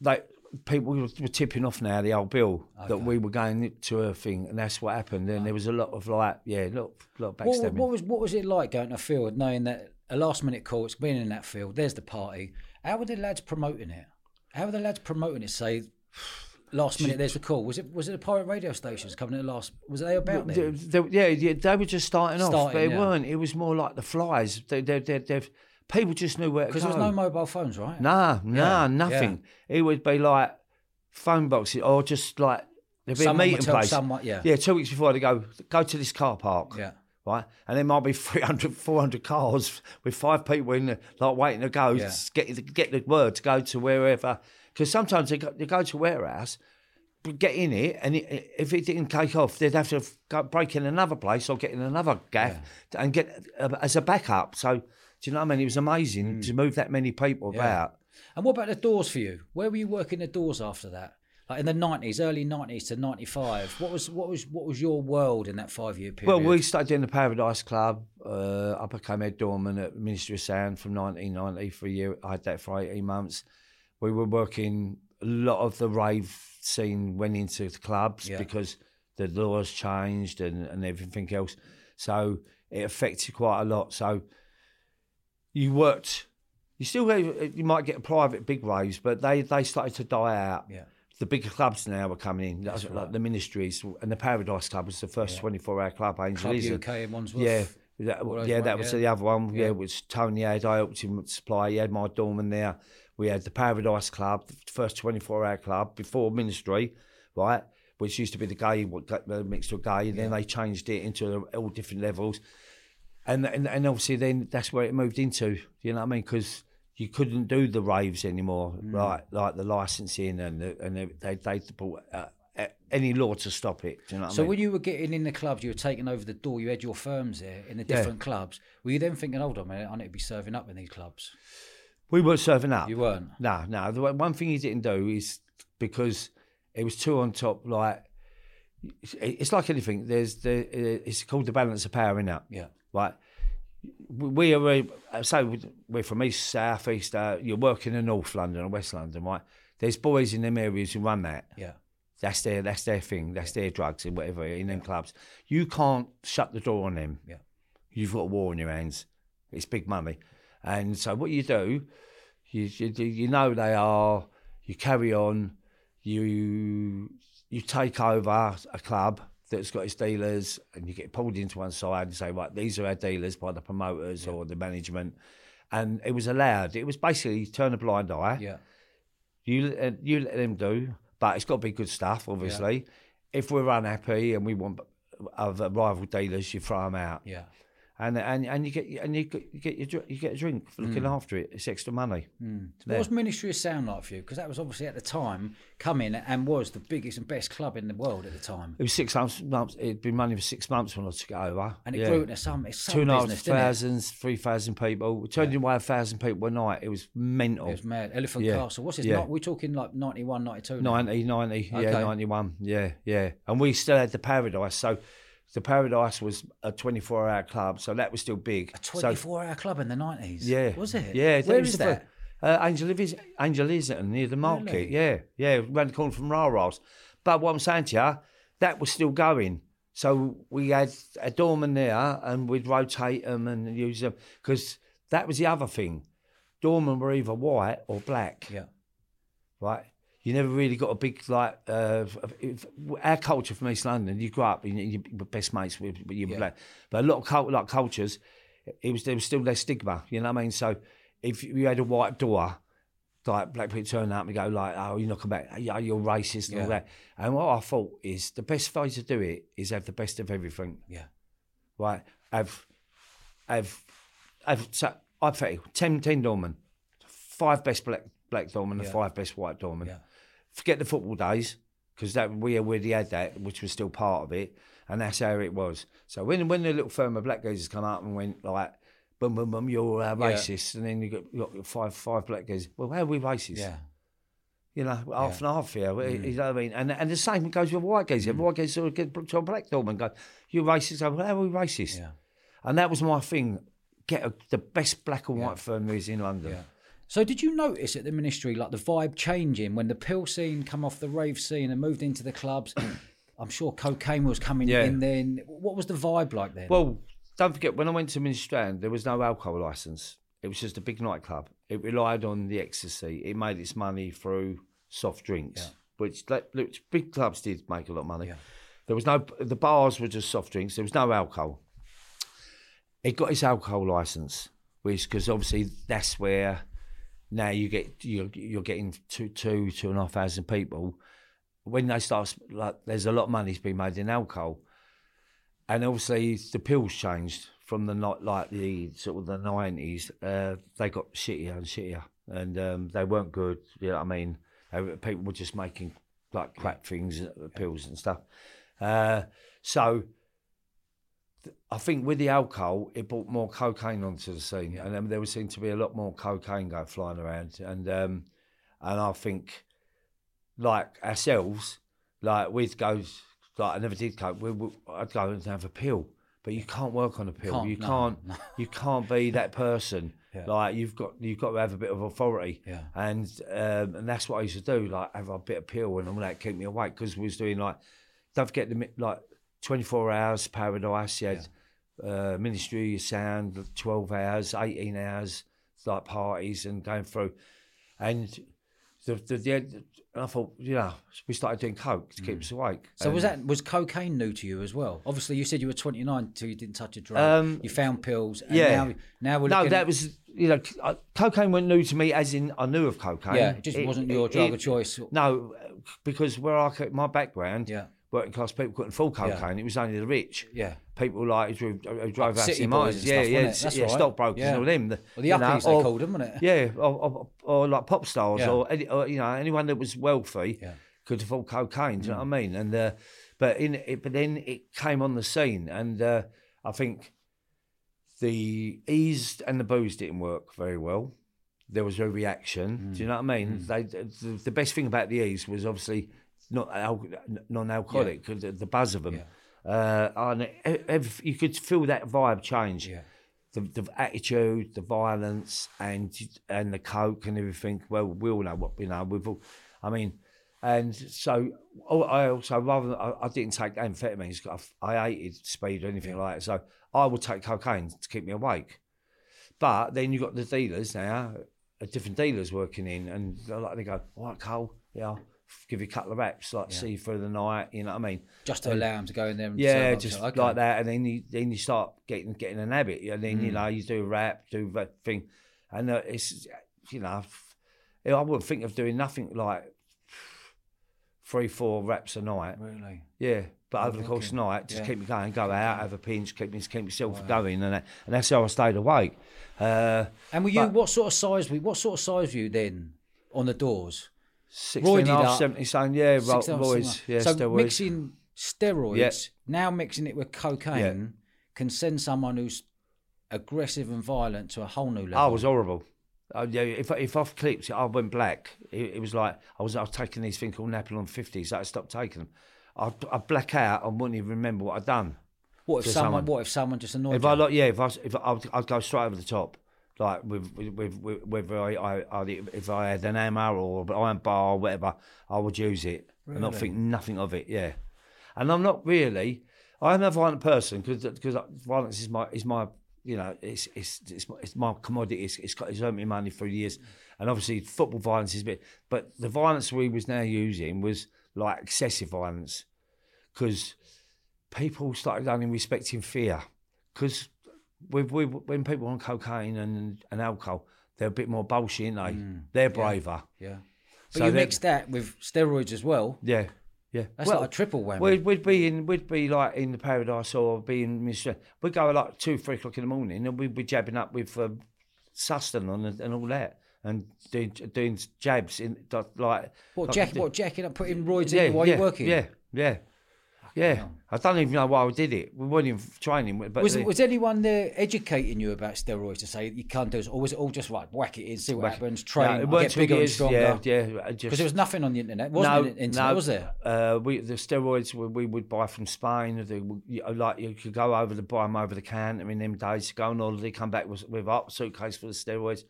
they people were tipping off now the old bill that we were going to a thing, and that's what happened. And there was a lot of like, yeah, a lot, lot What, backstabbing. what was what was it like going to a field knowing that a last minute call, it's been in that field, there's the party. How were the lads promoting it? How were the lads promoting it? Say Last minute, there's the call. Was it was it the pirate radio stations coming at the last? Was they about They- yeah, yeah, they were just starting, off, but Starting, yeah. weren't. It was more like the flies. They, they, they, they've people just knew where to go. Because there was no mobile phones, right? Nah, nah, Yeah, nothing. It would be like phone boxes or just like there'd be Someone a would meeting tell place. someone- yeah. yeah, two weeks before they go go to this car park. Yeah. Right, and there might be 300, 400 cars with five people in there, like waiting to go, Yeah. get get the word to go to wherever. Because sometimes they go, they go to a warehouse, but get in it, and it, if it didn't take off, they'd have to go break in another place or get in another gaff and get uh, as a backup. So, do you know what I mean? It was amazing Mm. to move that many people about. And what about the doors for you? Where were you working the doors after that? Like in the nineties, early nineties to ninety five. What was what was what was your world in that five year period? Well, we started in the Paradise Club. Uh, I became head doorman at Ministry of Sound from 1990 for a year. I had that for 18 months. We were working, a lot of the rave scene went into the clubs Yeah. because the laws changed and, and everything else. So it affected quite a lot. So you worked, you still, you might get a private big raves, but they, they started to die out yeah. the bigger clubs now were coming in, That's like, like the ministries and the Paradise Club was the first 24 hour club. Angel Club Isn't. UK in Wandsworth. Yeah. That, yeah, that was yeah. the other one. Yeah, Yeah. which Tony had. I helped him supply. He had my doorman there. We had the Paradise Club, the first 24 hour club before Ministry, right? Which used to be the gay, mixed with gay. and Then they changed it into all different levels. And, and and obviously then that's where it moved into. You know what I mean? Because you couldn't do the raves anymore, Mm. right? Like the licensing and the, and they they brought uh, uh, any law to stop it. You know what So I mean? when you were getting in the clubs, you were taking over the door. You had your firms there in the different clubs. Were you then thinking, "Hold on, a minute, I need to be serving up in these clubs"? we weren't serving up. You weren't. No, no. The one- one thing he didn't do is because it was two on top. Like it's like anything. There's the it's called the balance of power in that. Yeah. Right. We are uh, so we're from east, south, east. Uh, you're working in North London and West London, right? There's boys in them areas who run that. Yeah. That's their that's their thing. That's their drugs and whatever in them clubs. You can't shut the door on them. Yeah. You've got a war on your hands. It's big money, and so what you do, you you, you know they are. You carry on. You you take over a club that's got its dealers, and you get pulled into one side and say, right, these are our dealers by the promoters or the management, and it was allowed. It was basically turn a blind eye. Yeah. You uh, you let them do, but it's got to be good stuff, obviously. If we're unhappy and we want other rival dealers, you throw them out, Yeah. And and and you get and you get you get your you get a drink for looking hmm. after it. It's extra money. Hmm. What was Ministry of Sound like for you? Because that was obviously at the time coming and was the biggest and best club in the world at the time. It was six months. months it'd been running for six months when I took it over, And it Yeah. grew into some, it's some Two and a half business, didn't it? thousand, three thousand people. We turned away a thousand people a night. It was mental. It was mad. Elephant Yeah. Castle. What's this? Yeah. Not, we're talking like 91, 92 90, 90, Okay. yeah, 91, yeah, yeah. And we still had the Paradise. So the Paradise was a 24 hour club, so that was still big. A So- 24 hour club in the 90s. Yeah. Was it? Yeah. Where is that? Uh, Angel, Is- Angel Islington near the market. Really? Yeah. Yeah. Round the corner from Raros. But what I'm saying to you, that was still going. So we had a doorman there and we'd rotate them and use them because that was the other thing. Doormen were either white or black, Yeah. right? You never really got a big like uh, if, our culture from East London. You grew up, you were best mates with, with your Yeah. black, but a lot of cult, like cultures, it was there was still less stigma. You know what I mean? So if you had a white door, like black people turn up and go like, "Oh, you're not coming back. Yeah, you're racist and Yeah. all that." And what I thought is the best way to do it is have the best of everything. Yeah. Right? Have have have. So I think 10, 10 doormen, five best black black doormen, Yeah. and five best white doormen Yeah. Forget the football days because that we already had that, which was still part of it, and that's how it was. So when when the little firm of black geezers come up and went like, "Boom, boom, boom, you're uh, Yeah. racist," and then you got, you got five five black geezers. Well, how are we racist? Yeah. You know, half and half here. Mm. You know what I mean? And and the same goes with white geezers. White geezers sort of get to a black dog and go, "You're racist." Go, well, how are we racist? Yeah. And that was my thing. Get a, the best black and white firm there is in London. Yeah. So did you notice at the ministry like the vibe changing when the pill scene come off the rave scene and moved into the clubs? I'm sure cocaine was coming Yeah. in then. What was the vibe like then? Well, don't forget, when I went to Ministry Strand, there was no alcohol licence. It was just a big nightclub. It relied on the ecstasy. It made its money through soft drinks. which, like, which big clubs did make a lot of money. Yeah. There was no the bars were just soft drinks. There was no alcohol. It got its alcohol license, which because obviously that's where now you get you're, you're getting two two two and a half thousand people. When they start like there's a lot of money's been made in alcohol, and obviously the pills changed from the not like the sort of the nineties. Uh, they got shittier and shittier, and um, they weren't good. You know what I mean? They people were just making like crap things, uh, pills and stuff. Uh, so I think with the alcohol, it brought more cocaine onto the scene, and um, there would seem to be a lot more cocaine going flying around. And um, and I think, like ourselves, like we'd go, like I never did coke. We, we, I'd go and have a pill, but you can't work on a pill. Can't, you no, can't. no. You can't be that person. Yeah. Like you've got, you've got to have a bit of authority. Yeah. And um, and that's what I used to do, like have a bit of pill and all that keep me awake because we was doing like, don't forget the like twenty four hours paradise. You had uh, ministry of sound, twelve hours, eighteen hours, like parties and going through, and the the, the end, I thought, you know, we started doing coke to keep us awake. Mm. So was that was cocaine new to you as well? Obviously, you said you were 29 until you didn't touch a drug. Um, you found pills. And yeah. Now, now we're No, that at, was you know, uh, cocaine wasn't new to me, as in I knew of cocaine. Yeah, it just wasn't your drug of choice. No, because where I my background, Yeah. Working class people couldn't afford cocaine. It was only the rich. Yeah. People like who drove, who drove out city boys. Yeah, stuff, yeah, wasn't it? s- That's yeah, right. stockbrokers Yeah. and all them. The, Well, the you know, uppies they called them, wasn't it? Yeah, or, or, or like pop stars, Yeah. or, any, or you know anyone that was wealthy Yeah. could afford cocaine. Do you know what I mean? And uh, but in it, but then it came on the scene, and uh, I think the ease and the booze didn't work very well. There was a reaction. Do you know what I mean? They, the, the best thing about the ease was obviously not al- non-alcoholic, 'cause the, the buzz of them. Uh, and it, you could feel that vibe change. Yeah. The, the attitude, the violence, and and the coke and everything. Well, we all know what you know. We've all, I mean, and so I also rather than, I, I didn't take amphetamines. I, I hated speed or anything like that. So I would take cocaine to keep me awake. But then you got the dealers now, uh, different dealers working in, and they're like they go, "All right, Cole, yeah, give you a couple of raps, like see you through the night." You know what I mean? Just to allow them to go in there and Yeah, just Okay. like that, and then you then you start getting getting an habit, and then Mm. you know you do a rap, do that thing, and uh, it's you know, I wouldn't think of doing nothing like three, four raps a night. Really? Yeah, but over the course of the night, just Yeah. keep me going, go out, have a pinch, keep me keep myself going, and that, and that's how I stayed awake. Uh, And were you But- what sort of size? Were you, what sort of size were you then on the doors? 16 and a half, up. 70 saying, yeah, ro- 16 or boys, something. yeah, so steroids. mixing steroids, Yeah. now mixing it with cocaine, can send someone who's aggressive and violent to a whole new level. I was horrible. Uh, yeah, if if I've clipped, I went black. It, it was like I was I was taking these things called Napolon fifties. I stopped taking them. I'd, I'd black out and wouldn't even remember what I'd done. what if someone, someone. What if someone just annoyed If you? I like, yeah, if I if I, I'd, I'd go straight over the top, like with with with, whether I, I, I if I had an hammer or an iron bar or whatever, I would use it and not Really? think nothing of it. Yeah, and I'm not really. I'm a violent person because because violence is my is my you know it's it's it's my, it's my commodity. It's, it's got it's earned me money for years, and obviously football violence is a bit. But the violence we was now using was like excessive violence because people started only respecting fear because with, with, when people on cocaine and, and alcohol, they're a bit more bullshit, aren't they? They're braver. yeah. But So you mix that with steroids as well. Yeah, yeah. That's like a triple whammy. We'd, we'd be in, we'd be like in the paradise or be in Mr. We'd go at like two, three o'clock in the morning, and we'd be jabbing up with um, Sustanon and, and all that, and doing, doing jabs in like what like- jack? What jacking up, putting roids yeah, in while yeah, you're working? Yeah, yeah, yeah. I don't even know why I did it. We weren't even training, but Was the- was anyone there educating you about steroids to say you can't do this, or was it all just like whack it in, see what happens, train, No, it get bigger and stronger? Yeah, yeah. Because there was nothing on the internet, wasn't it? Internet, was there? Uh, we the steroids we, we would buy from Spain. They, you know, like you could go over the buy them over the counter in them days. Go on holiday, come back with with a suitcase full of steroids.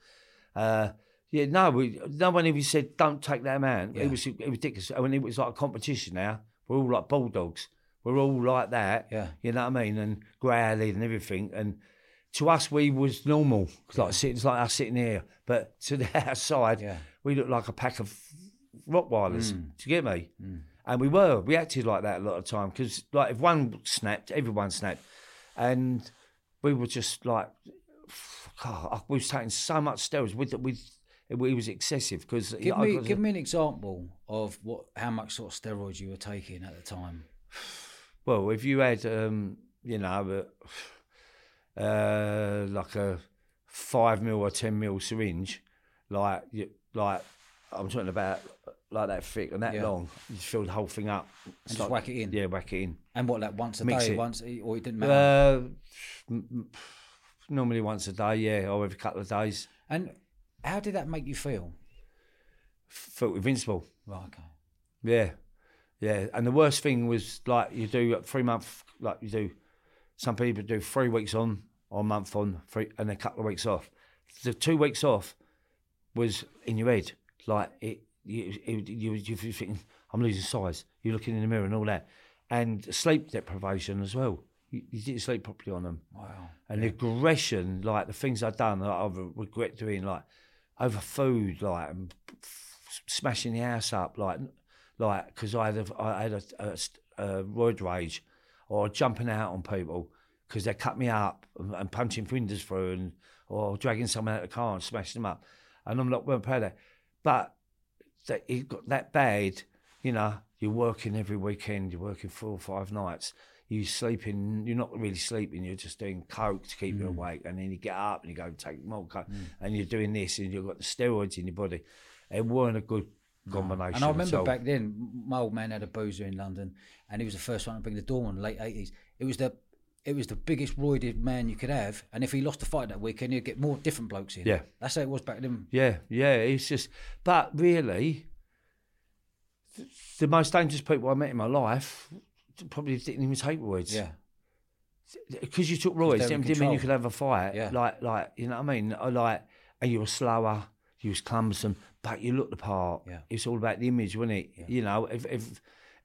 Uh, yeah, no, we no one even said don't take that man. Yeah. It was it was ridiculous. I mean, it was like a competition. Now we're all like bulldogs. We're all like that. Yeah. you know what I mean, and growling and everything. And to us, we was normal. It's like sitting, it's like us sitting here. But to the outside, Yeah. we looked like a pack of Rottweilers. Mm. Do you get me? And we were, we acted like that a lot of time because, like, if one snapped, everyone snapped, and we were just like, God, we was taking so much steroids. We, we, it, was excessive because Give me, give me an example of what how much sort of steroids you were taking at the time. Well, if you had, um, you know, uh, uh, like a five mil or ten mil syringe, like you, like I'm talking about like that thick and that Yeah. long, you just fill the whole thing up It's just like- whack it in? Yeah, whack it in. And what, like once a Mix day, it. once, or it didn't matter? Uh, normally once a day, yeah, or every couple of days. and how did that make you feel? Felt invincible. Right, okay. Yeah, yeah. And the worst thing was like you do a three month, like you do. Some people do three weeks on, or a month on, three, and a couple of weeks off. The two weeks off was in your head, like it. You, it, you, you you're thinking, I'm losing size. You're looking in the mirror and all that, and sleep deprivation as well. You, you didn't sleep properly on them, Wow. and the aggression, like the things I've done, that I regret doing, like over food, like and smashing the house up, like like because I had a, I had a, a, a roid rage, or jumping out on people because they cut me up and, and punching windows through, and or dragging someone out of the car and smashing them up, and I'm not well proud of that. But that it got that bad, you know. You're working every weekend. You're working four or five nights. You sleeping. You're not really sleeping. You're just doing coke to keep you mm. awake, and then you get up and you go take more coke, mm. and you're doing this, and you've got the steroids in your body. It weren't a good combination. And I remember So- back then, my old man had a boozer in London, and he was the first one to bring the the late eighties. It was the it was the biggest roided man you could have, and if he lost a fight that weekend, he'd get more different blokes in. Yeah. that's how it was back then. Yeah, yeah. It's just, but really, th- the most dangerous people I met in my life probably didn't even take roids. Yeah, because you took roids didn't, didn't mean you could have a fight. Yeah. like, like you know what I mean. I Like, and you were slower, you was cumbersome, but you look the part. Yeah. it's all about the image, wasn't it? You know, if if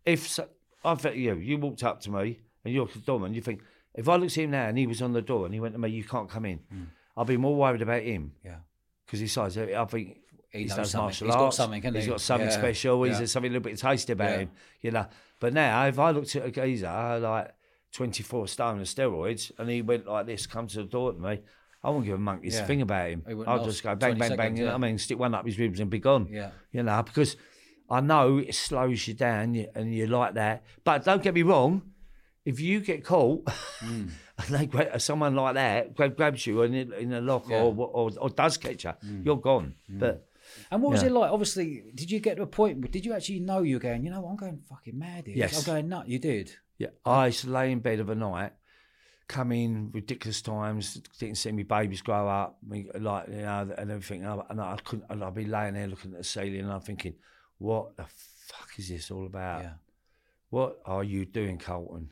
if so, I think you, you walked up to me and you're the doorman, you think if I looked at him now and he was on the door and he went to me, you can't come in. Hmm. I'd be more worried about him. yeah. because he says I think He knows something. martial He's got arts. something, He's he? got something Yeah, special. He's yeah. got something a little bit tasty about Yeah. him, you know. But now, if I looked at a geezer like twenty four stone of steroids, and he went like this, come to the door to me, I won't give a monkey's Yeah. thing about him. I'll last just go bang, bang, bang. seconds, You know yeah. what I mean? Stick one up his ribs and be gone. Yeah. You know, because I know it slows you down, and you like that. But don't get me wrong. If you get caught, Mm. and they grab, someone like that grab, grabs you in, in a lock Yeah. or, or or does catch you, you're gone. But And what was Yeah. it like? Obviously, did you get to a point? Where, Did you actually know you were going? You know, I'm going fucking mad here. Yes. I'm going nut. You did. Yeah, I used to lay in bed of a night, come in ridiculous times, didn't see me babies grow up, me, like you know, and everything, and I, and I couldn't, and I'd be laying there looking at the ceiling, and I'm thinking, what the fuck is this all about? Yeah. What are you doing, Carlton?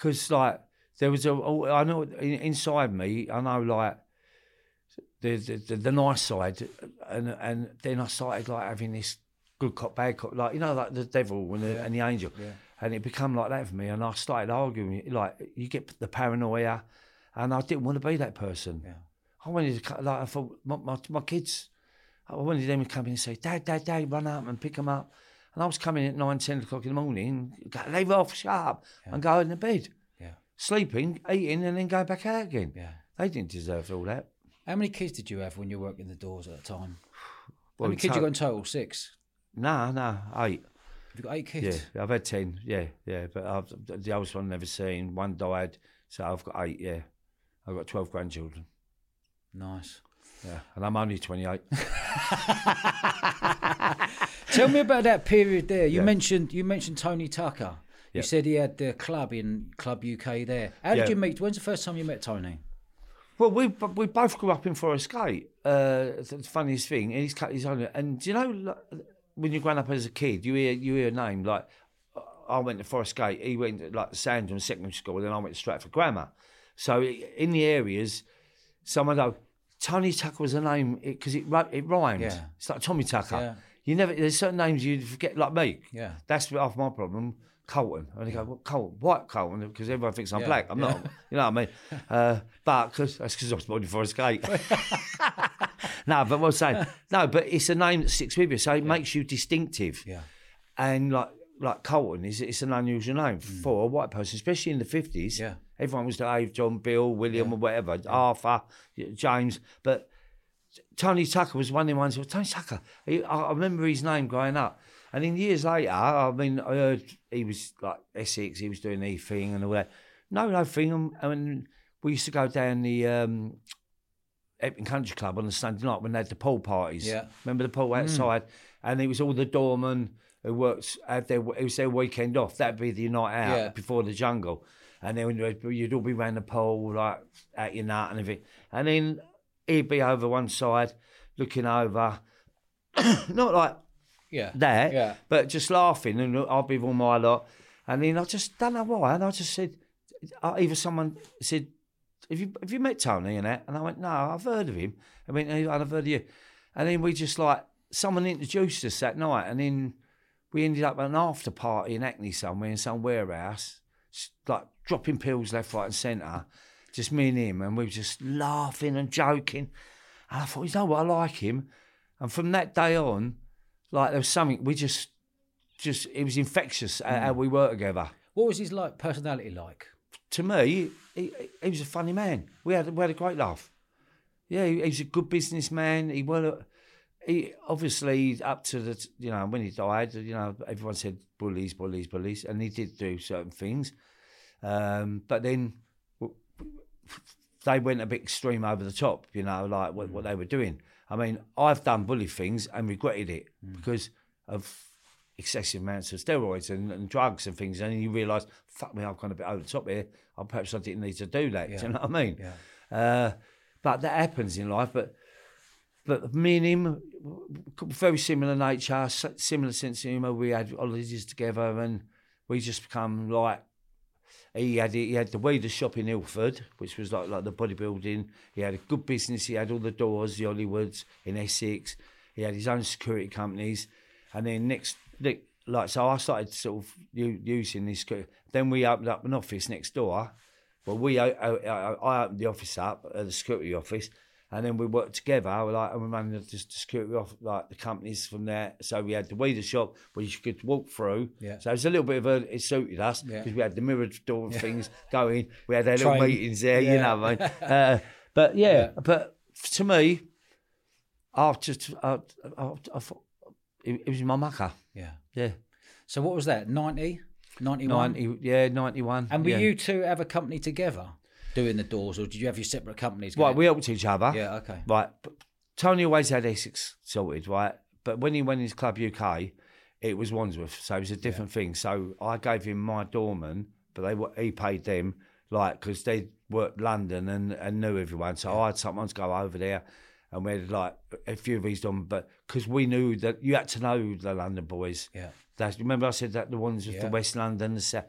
Because like there was a oh, know inside me I know like the the, the, the nice side and and then I started like having this good cop, bad cop, like you know, like the devil and the, and the angel, and it become like that for me. And I started arguing, like you get the paranoia, and I didn't want to be that person. Yeah. I wanted to, like I thought my, my, my kids, I wanted them to come in and say, Dad, Dad, Dad, run up and pick them up. And I was coming at nine, ten o'clock in the morning, go, leave off, shut up, and go in the bed, Yeah. sleeping, eating, and then go back out again. Yeah. They didn't deserve all that. How many kids did you have when you were working the doors at the time? Well, How many kids you to- got in total? Six. Nah, nah, eight. Have you got eight kids? Yeah. I've had ten. Yeah, yeah, but I've, the oldest one I've never seen. One died, so I've got eight. Yeah, I've got twelve grandchildren. Nice. Yeah, and I'm only twenty-eight. Tell me about that period there. You Yeah. mentioned you mentioned Tony Tucker. You Yeah. said he had the club in Club UK there. How did Yeah. you meet? When's the first time you met Tony? well, we we both grew up in Forest Gate. Uh, it's the funniest thing, and he's cut his own. And do you know when you're growing up as a kid, you hear you hear a name like I went to Forest Gate. He went to like Sandham Secondary School, and then I went to Stratford Grammar. So in the areas, someone go, Tony Tucker was a name because it, ri- it rhymed. Yeah. It's like Tommy Tucker. Yeah. You never. There's certain names you forget, like me. Yeah. That's half my problem. Carlton. And they go, well, Carlton, white Carlton, because everyone thinks I'm Yeah, black. I'm not. You know what I mean? Uh, but cause, that's because I was born in Forest Gate. no, but what I'm saying, no, but it's a name that sticks with you, so it makes you distinctive. Yeah. And like like Carlton is it's an unusual name for a white person, especially in the fifties. Mm. Yeah. Everyone was Dave, John, Bill, William, or whatever, Arthur, James, but Tony Tucker was one of the ones. Well, Tony Tucker, he, I I remember his name growing up, and then years later, I mean, I heard he was like Essex. He was doing the thing and all that. No, no thing. I mean, we used to go down the um, Epping Country Club on a Sunday night when they had the pool parties. Yeah. remember the pool outside, and it was all the doormen who worked had their it was their weekend off. That'd be the night out Yeah. before the jungle, and then you'd all be round the pool like at your nut and everything, and then he'd be over one side looking over, not like Yeah. that, Yeah. but just laughing, and I'll be with all my lot, and then I just don't know why, and I just said, uh, either someone said. Have you have you met Tony and that? And I went, no, I've heard of him. I mean, I've heard of you. And then we just like someone introduced us that night, and then we ended up at an after party in Hackney somewhere in some warehouse, like dropping pills left, right, and centre. Just me and him, and we were just laughing and joking. And I thought, you know what, I like him. And from that day on, like there was something we just, just it was infectious how- how we were together What was his like personality like? to me, he, he was a funny man. We had we had a great laugh. Yeah, he, he was a good businessman. He well, he obviously up to the you know when he died, you know everyone said bullies, bullies, bullies, and he did do certain things. Um, but then they went a bit extreme over the top, you know, like what, what they were doing. I mean, I've done bully things and regretted it because of excessive amounts of steroids and, and drugs and things, and you realise, fuck me, I've gone a bit over the top here. I perhaps I didn't need to do that. Do you know what I mean? Yeah. Uh, but that happens in life. But but me and him, very similar nature, similar sense of humour. We had holidays together, and we just become like. He had he had the Weider shop in Ilford, which was like like the bodybuilding. He had a good business. He had all the doors, the Hollywoods in Essex. He had his own security companies, and then next, like so, I started sort of using this. Then we opened up an office next door. Well, we I opened the office up, the security office, and then we worked together. Like and we the, the security off, like the companies from there. So we had the Weider shop where you could walk through. Yeah. So it was a little bit of a it suited us Yeah. because we had the mirrored door things going. We had our little meetings there. You know, what I mean? uh, but yeah, but to me, I just I, I, I thought it, it was my mucker. Yeah. Yeah, So what was that? 90? 91? ninety. Yeah, ninety one. And were yeah. you two have a company together doing the doors, or did you have your separate companies? Right, we helped each other. Yeah, okay. Right. But Tony always had Essex sorted, right? But when he went into Club UK, it was Wandsworth, so it was a different thing. So I gave him my doorman, but they were, he paid them like because they worked London and, and knew everyone. So I had someone to go over there, and we had like a few of these done, but because we knew that you had to know the London boys. Yeah. That's, remember I said that the ones with Yeah. the West London, the South.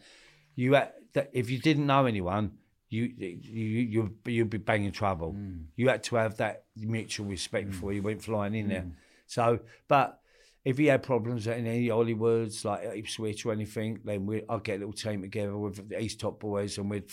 You had, that if you didn't know anyone, you you you you'd be banging trouble. Mm. You had to have that mutual respect mm. before you went flying in there. Mm. So, but if he had problems in any Hollywoods, like Ipswich or anything, then we I'd get a little team together with the East Top boys and we'd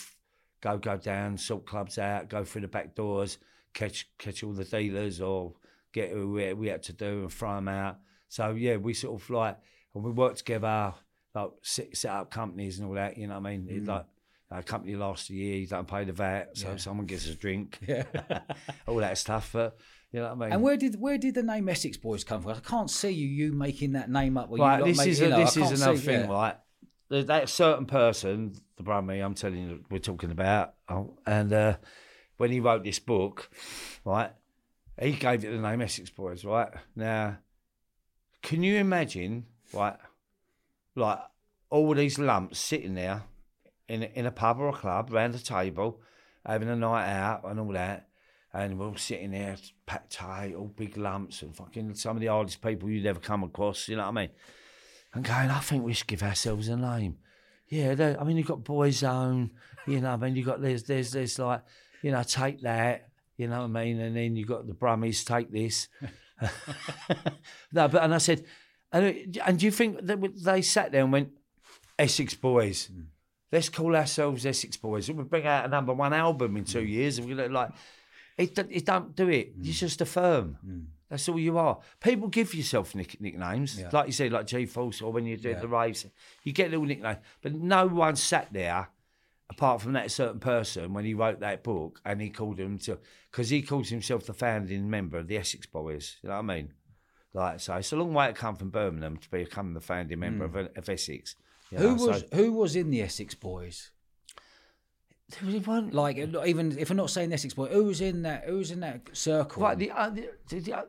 go go down, sort clubs out, go through the back doors, catch catch all the dealers or get who we, we had to do and throw them out. So yeah, we sort of like and we worked together, like set, set up companies and all that. You know what I mean? It's mm. like a company lost a year, you don't pay the VAT, so someone gets a drink, Yeah. all that stuff. But you know what I mean? and where did where did the name Essex Boys come from? I can't see you you making that name up. Right, this is a, this is another see- thing, yeah. right? That certain person, the Brummy, I'm telling you, we're talking about, oh, and uh, when he wrote this book, right, he gave it the name Essex Boys, right? Now, can you imagine, right, like all these lumps sitting there in in a pub or a club round a table, having a night out and all that, and we're all sitting there, packed tight, all big lumps, and fucking some of the hardest people you'd ever come across. You know what I mean? And going, I think we should give ourselves a name. Yeah, I mean, you've got Boyzone, you know, I mean, you've got, there's, there's, there's like, you know, take that, you know what I mean? And then you've got the Brummies, take this. no, but, and I said, and, and do you think that they sat there and went, Essex Boys? Mm. Let's call ourselves Essex Boys. We'll bring out a number one album in two mm. years. And we look like, it, don't- it don't do it. Mm. You're just a firm. Mm. That's all you are. People give yourself nick- nicknames, Yeah. like you said, like G Force, or when you do the raves, you get little nicknames. But no one sat there, apart from that certain person, when he wrote that book, and he called him to, because he calls himself the founding member of the Essex Boys. You know what I mean? Like so, it's a long way to come from Birmingham to become the founding member of, of Essex. You Who was so- who was in the Essex Boys? there was one Like even if I'm not saying Essex Boys, who was in that? Who was in that circle? Right, the, uh, the, the, the,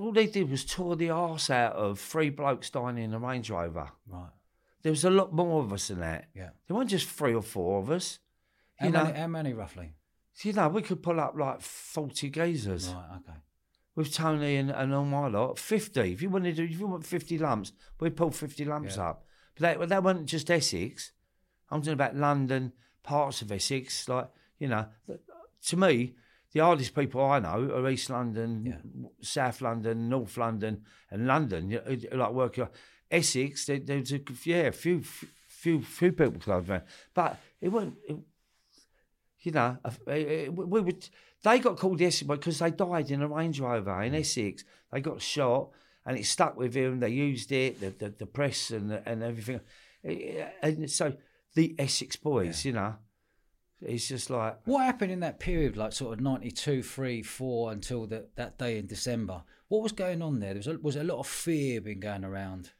all they did was tore the arse out of three blokes dining in a Range Rover. right. There was a lot more of us than that. Yeah. There weren't just three or four of us. How You know, many, how many roughly? you know, we could pull up like 40 geezers Right. Okay. with Tony and, and all my lot. 50. If you wanted to, if you want 50 lumps, we'd pull 50 lumps Yeah. up. But that, that wasn't just Essex. I'm talking about London, parts of Essex. Like, you know, to me, the hardest people I know are East London, Yeah. South London, North London, and London. Like working Essex, there, there's a yeah, a few few few people close around, but it wasn't. It, you know, we would. They got called the Essex because they died in a Range Rover in mm. Essex. They got shot, and it stuck with him. They used it, the the, the press and the, and everything, Uh, and so the Essex boys, you know, it's just like What happened in that period, like sort of 92, 3, 4, until that that day in December? What was going on there? There was a, was a lot of fear been going around.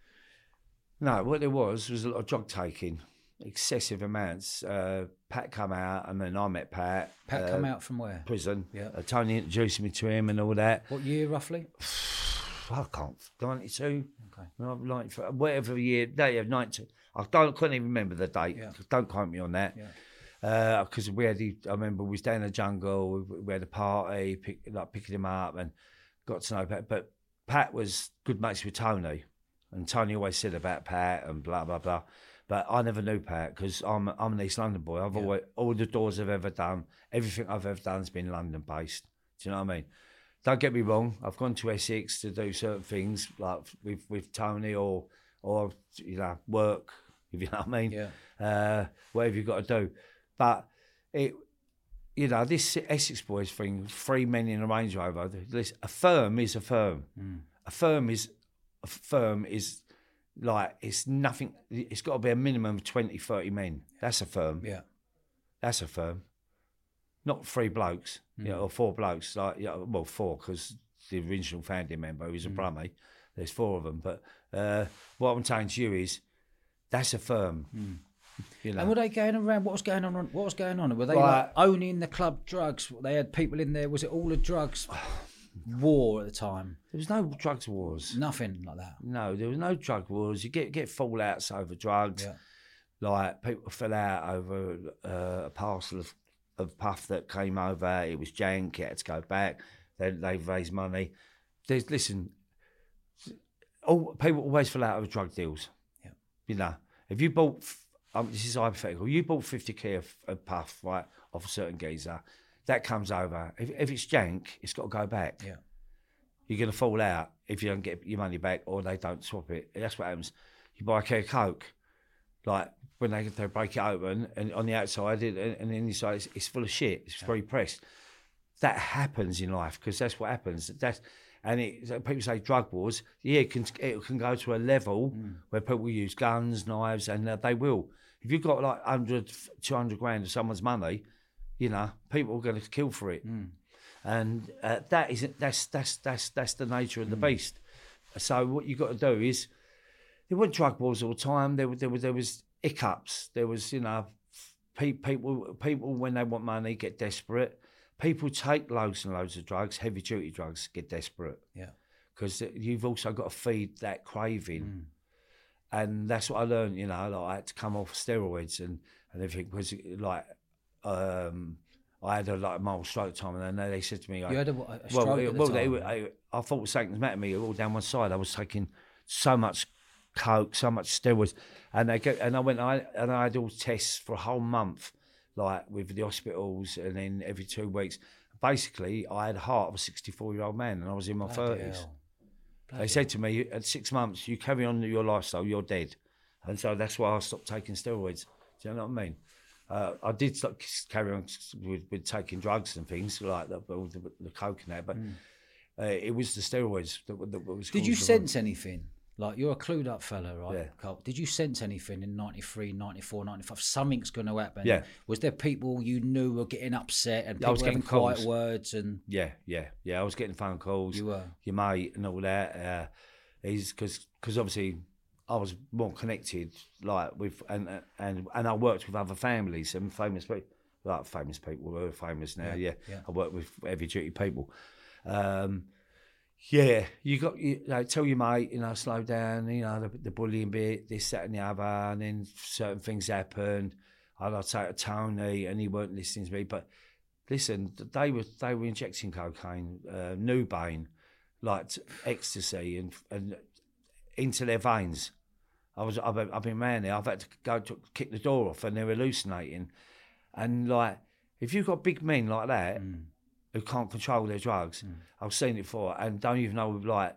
No, what there was was a lot of drug taking, excessive amounts. Uh, Pat come out, and then I met Pat. Pat uh, come out from where? prison. Yeah. Uh, Tony introduced me to him and all that. What year roughly? I can't. Ninety two. Okay. No, like whatever year. Day of ninety. I don't. Couldn't even remember the date. Yeah. Don't quote me on that. Yeah. Uh, because we had. The, I remember we was down in the jungle. We, we had a party, pick, like picking him up, and got to know Pat. But Pat was good mates with Tony, and Tony always said about Pat and blah blah blah. But I never knew Pat because I'm I'm an East London boy. I've always all the doors I've ever done, everything I've ever done has been London based. Do you know what I mean? Don't get me wrong. I've gone to Essex to do certain things like with with Tony or or you know work. If you know what I mean, Yeah. uh, whatever you've got to do. But it, you know, this Essex boys thing, three men in a Range Rover. This, a firm is a firm. A firm is a firm is like it's nothing. It's got to be a minimum of 20, 30 men. That's a firm. Yeah. That's a firm. Not three blokes, you know, or four blokes. Like, you know, well, four because the original founding member who's a Brummie. There's four of them. But uh, what I'm saying to you is, that's a firm. You know, And were they going around? What was going on? What was going on? Were they Right. like owning the club drugs? They had people in there. Was it all a drugs war at the time? there was no drugs wars. Nothing like that. No, there was no drug wars. You get get fallouts over drugs. Yeah. Like people fell out over uh, a parcel of, of puff that came over. It was jank. It had to go back. They they raised money. There's listen. All people always fall out of drug deals. Yeah. You know, if you bought, um, this is hypothetical. You bought fifty k of, of puff right off a certain geezer, that comes over. If if it's jank, it's got to go back. Yeah. you're going to fall out if you don't get your money back or they don't swap it. That's what happens. You buy a of Coke, like when they, they break it open and on the outside it, and then inside it's, it's full of shit. It's very pressed. That happens in life because that's what happens. That's and it, people say drug wars. Yeah, it can it can go to a level where people use guns, knives, and uh, they will. If you've got like 100, 200 grand of someone's money, you know, people are going to kill for it. And uh, that is that's that's that's that's the nature of the beast. So what you've got to do is there weren't drug wars all the time. There, were- there was there was hiccups. There was you know pe- people people when they want money get desperate. People take loads and loads of drugs, heavy duty drugs, get desperate Yeah. because you've also got to feed that craving. And that's what I learned, you know, like I had to come off steroids and, and everything because like um, I had a like mild stroke time and then they said to me, like, You had a, a well, stroke it- at the well, time. they I, I thought something was matter me all down one side. I was taking so much coke, so much steroids, and they get, and I went I and I had all tests for a whole month, like with the hospitals, and then every two weeks. Basically, I had a heart of a sixty-four-year-old man, and I was in my Bloody thirties. hell. They said to me, at six months, you carry on your lifestyle, you're dead. And so that's why I stopped taking steroids. Do you know what I mean? Uh, I did start, carry on with, with taking drugs and things like the, the, the coke and that, but uh, it was the steroids that, that was. Did you sense anything? Like you're a clued up fella, right? Yeah. Carl? Did you sense anything in 93, 94, 95? Something's going to happen. Yeah. Was there people you knew were getting upset and I people was having getting quiet words and Yeah, yeah, yeah. I was getting phone calls. You were? Your mate and all that. Uh, he's because because obviously I was more connected, like with and and and I worked with other families and famous people, like famous people who are famous now. Yeah, yeah. I worked with heavy duty people. Um, yeah, you got you like tell your mate, you know, slow down, you know, the, the bullying bit, this, that, and the other, and then certain things happened. And I'd to Tony, and he weren't listening to me, but listen, they were they were injecting cocaine, uh, Nubain, like ecstasy, and and into their veins. I was I've, been- I've been around there. I've had to go to kick the door off, and they're hallucinating. And like, if you've got big men like that who can't control their drugs, mm. I've seen it before, and don't even know like.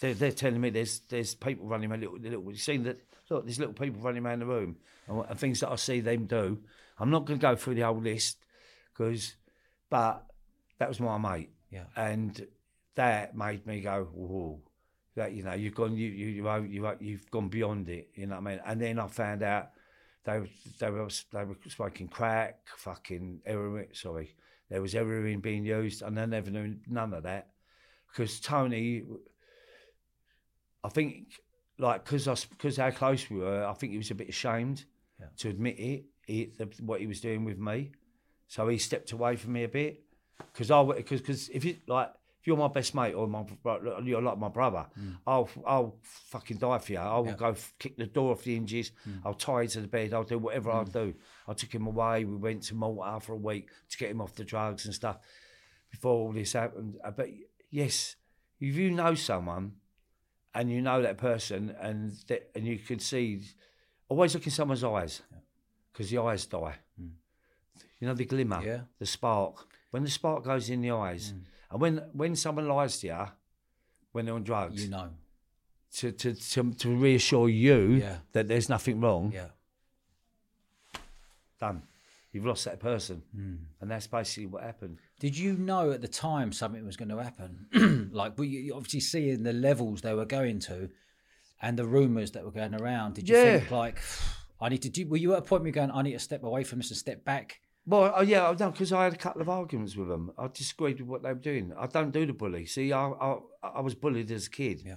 They're, they're telling me there's there's people running around little little. You've seen that? Look, there's little people running around the room, and, and things that I see them do. I'm not going to go through the whole list because, but that was my mate, yeah. and that made me go, whoa. That you know, you've gone, you you you you you've gone beyond it. You know what I mean? And then I found out they were they were they were smoking crack, fucking heroin. Sorry, there was heroin being used, and I never knew none of that because Tony, I think, like because us because how close we were, I think he was a bit ashamed Yeah. to admit it, he, the, what he was doing with me. So he stepped away from me a bit because I because because if you like. If you're my best mate or my you're like my brother, hmm. I'll I'll fucking die for you. I will Yeah. go f- kick the door off the hinges. Hmm. I'll tie you to the bed. I'll do whatever I'll hmm. do. I took him away. We went to Malta for a week to get him off the drugs and stuff before all this happened. Uh, But yes, if you know someone and you know that person and that, and you can see, always look in someone's eyes because the eyes die. You know the glimmer, Yeah. the spark. When the spark goes in the eyes, and when when someone lies to you, when they're on drugs, You know. to, to, to, to reassure you Yeah. that there's nothing wrong, Yeah. done. You've lost that person. Hmm. And that's basically what happened. Did you know at the time something was going to happen? like, were you obviously seeing the levels they were going to and the rumours that were going around? Did you think, like, I need to do, were you at a point where you're going, I need to step away from this and step back? Well, uh, yeah, no, because I had a couple of arguments with them. I disagreed with what they were doing. I don't do the bully. See, I I, I was bullied as a kid. Yeah.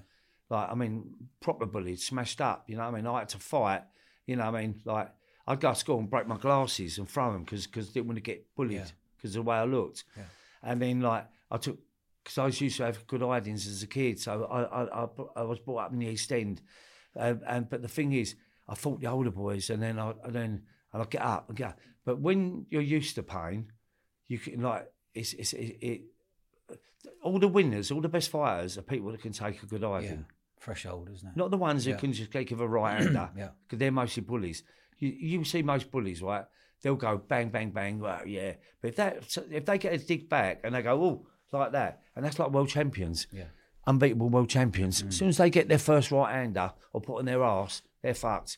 Like, I mean, proper bullied, smashed up. You know what I mean? I had to fight. You know what I mean? Like, I'd go to school and break my glasses and throw them because I didn't want to get bullied Yeah. because of the way I looked. Yeah. And then, like, I took, because I was used to have good ideas as a kid. So I, I, I, I was brought up in the East End. Um, and But the thing is, I fought the older boys and then I, and then and I get up and get up. But when you're used to pain, you can, like, it's, it's, it, it all the winners, all the best fighters are people that can take a good Yeah. Fresh Threshold, isn't it? Not the ones Yeah. who can just give a right hander. Yeah. Because they're mostly bullies. You, you see most bullies, right? They'll go bang, bang, bang. Well, yeah. But if that if they get a dig back and they go, oh, like that, and that's like world champions. Yeah. unbeatable world champions. Mm. As soon as they get their first right hander or put on their ass, they're fucked.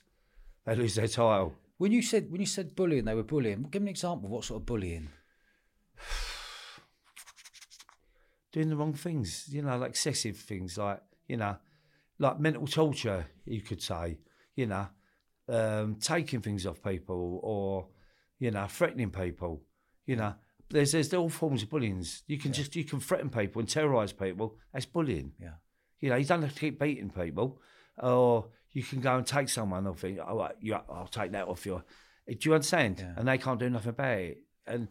They lose their title. When you said when you said bullying, they were bullying. Give me an example of what sort of bullying. doing the wrong things, you know, like excessive things, like, you know, like mental torture, you could say, you know, um, taking things off people or, you know, threatening people, you know. There's, there's all forms of bullying. You can just, you can threaten people and terrorise people. That's bullying. Yeah. You know, you don't have to keep beating people, or you can go and take someone off it. Oh, right, you, I'll take that off you. Do you understand? Yeah. And they can't do nothing about it. And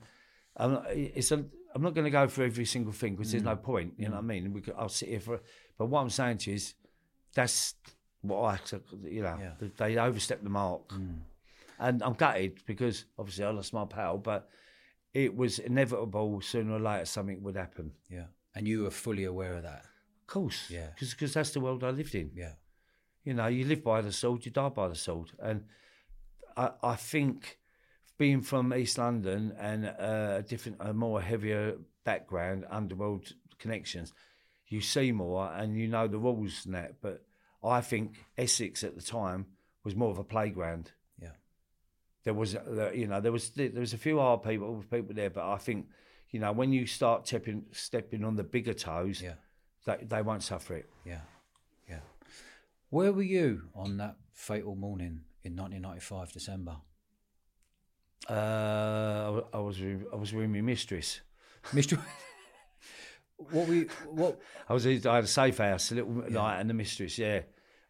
I'm not, it's a, I'm not going to go through every single thing because there's no mm. point. You know what I mm. mean? We could, I'll sit here for. But what I'm saying to you is, that's what I, you know, Yeah. they overstepped the mark, mm. and I'm gutted because obviously I lost my pal, but it was inevitable. Sooner or later, something would happen. Yeah. And you were fully aware of that. Of course, Yeah. because that's the world I lived in. Yeah. You know, you live by the sword, you die by the sword. And I, I think being from East London and uh, a different, a more heavier background, underworld connections, you see more and you know the rules and that. But I think Essex at the time was more of a playground. Yeah. There was, uh, you know, there was there was a few hard people, people there, but I think, you know, when you start stepping stepping on the bigger toes, Yeah. they, they won't suffer it. Yeah. Yeah. Where were you on that fatal morning in 1995 December? Uh, I I was with, I was with my mistress. Mistress. what were you, what I was I had a safe house, a little night, and the mistress, yeah.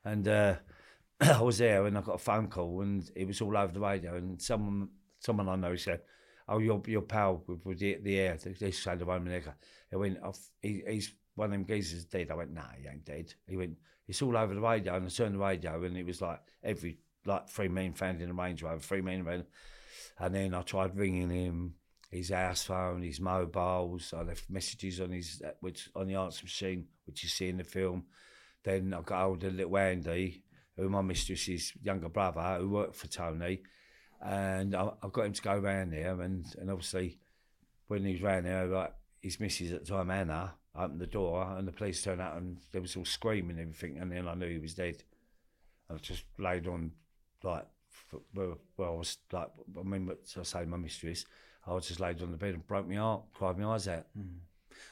And uh, I was there, and I got a phone call, and it was all over the radio. And someone, someone I know said, "Oh, your your pal with, with the, the air, they said the Roman Egger." He went, oh, he, "He's one of them geezers dead." I went, "Nah, he ain't dead." He went, "It's all over the radio," and I turned the radio, and it was like every like three men found in the Range Rover, three men around. And then I tried ringing him, his house phone, his mobiles. I left messages on his uh, which on the answer machine, which you see in the film. Then I got hold of little Andy, who my mistress's younger brother, who worked for Tony, and I, I got him to go round there. And, and obviously, when he was round there, like his missus at the time, Anna, opened the door, and the police turned out, and there was all screaming and everything. And then I knew he was dead. I just laid on, like, well, well I was like, I mean, what I say, my mistress, I was just laid on the bed and broke my heart, cried my eyes out. Hmm.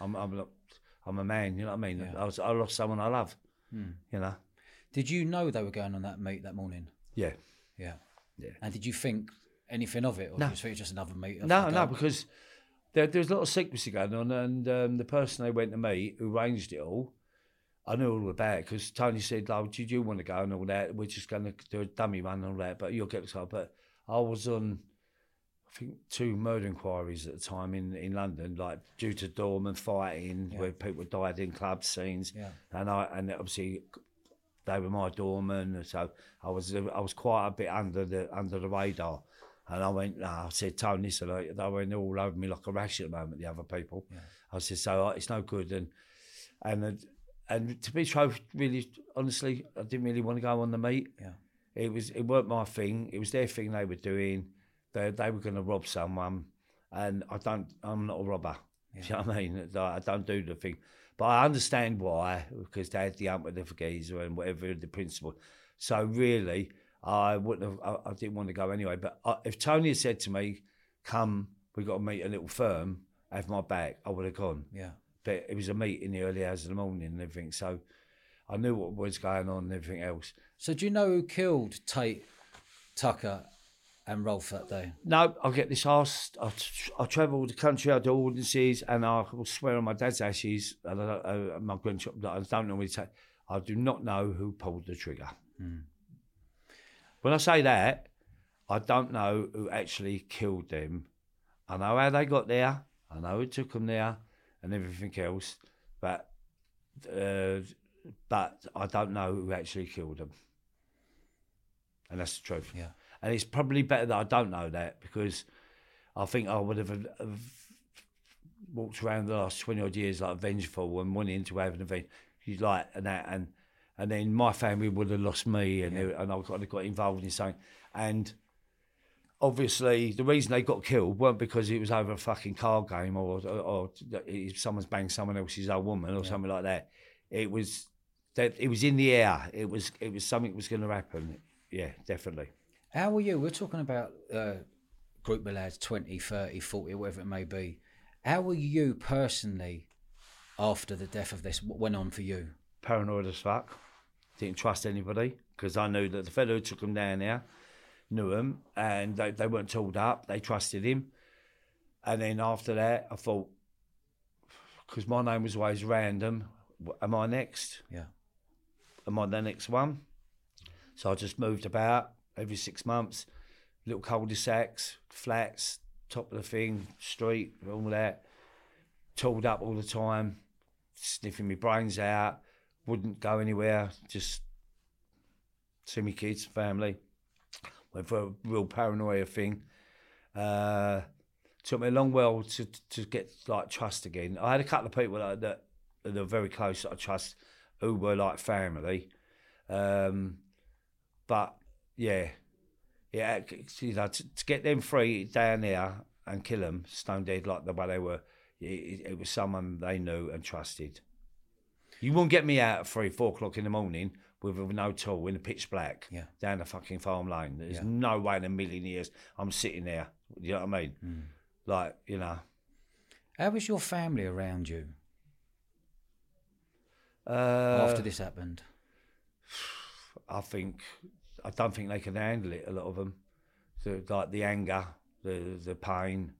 I'm, I'm, I'm a man, you know what I mean? I, was, I lost someone I love, hmm. you know? did you know they were going on that meet that morning? Yeah. Yeah. Yeah. And did you think anything of it, or No. did you think it was just another meet? No, no, because there, there was a lot of secrecy going on, and um, the person they went to meet who arranged it all, I knew all about it because Tony said, "Oh, did you want to go and all that? We're just going to do a dummy run and all that, but you'll get the car." But I was on, I think, two murder inquiries at the time in, in London, like due to doorman fighting, where people died in club scenes, Yeah. and I and obviously they were my doorman, so I was I was quite a bit under the under the radar. And I went, nah, I said, Tony, listen, I- they went all over me like a rash at the moment, the other people. I said, so uh, it's no good. And and uh, and to be true, really, honestly, I didn't really want to go on the meet. Yeah. It was it weren't my thing. It was their thing they were doing. They they were going to rob someone, and I don't. I'm not a robber. Do you know what I mean? I don't do the thing, but I understand why because they had the ump with the geezer and whatever the principle. So really, I wouldn't have. I, I didn't want to go anyway. But I, if Tony had said to me, "Come, we got to meet a little firm," have my back, I would have gone Yeah. but it was a meet in the early hours of the morning and everything. So I knew what was going on and everything else. So do you know who killed Tate, Tucker, and Rolfe that day? No, I get this asked. I, I travel the country, I do audiences, and I will swear on my dad's ashes, and I, uh, my grandchild, I don't know what take. I do not know who pulled the trigger. When I say that, I don't know who actually killed them. I know how they got there. I know who took them there, and everything else. But, uh, but I don't know who actually killed them. And that's the truth. Yeah. And it's probably better that I don't know that because I think I would have, have walked around the last 20 odd years like vengeful and wanting to have an event. You like and that and and then my family would have lost me and they- and I got, got involved in something. And obviously the reason they got killed weren't because it was over a fucking card game or or, or someone's banged someone else's old woman or something like that. it was that it was in the air. It was it was something was going to happen. Yeah, definitely. How were you? We're talking about uh, group of lads, 20, 30, 40, whatever it may be. How were you personally after the death of this? What went on for you? Paranoid as fuck. Didn't trust anybody because I knew that the fellow who took him down there knew him and they, they weren't tooled up. They trusted him. And then after that, I thought, because my name was always random, am I next? Yeah. Am I the next one? So I just moved about every six months, little cul-de-sacs, flats, top of the thing, street, all that. Tooled up all the time, sniffing my brains out, wouldn't go anywhere, just see me kids, family. Went for a real paranoia thing. Uh, took me a long while to to get like trust again. I had a couple of people that that, that are very close that I trust, who were like family. Um, but yeah, yeah, you know, to, to get them free down there and kill them stone dead like the way they were, it, it was someone they knew and trusted. You won't get me out at three, four o'clock in the morning with, no tool in the pitch black Yeah. down the fucking farm lane. There's Yeah. no way in a million years I'm sitting there. You know what I mean? Hmm. Like, you know. How was your family around you Uh, after this happened? I think I don't think they can handle it. A lot of them, the, like the anger, the the pain.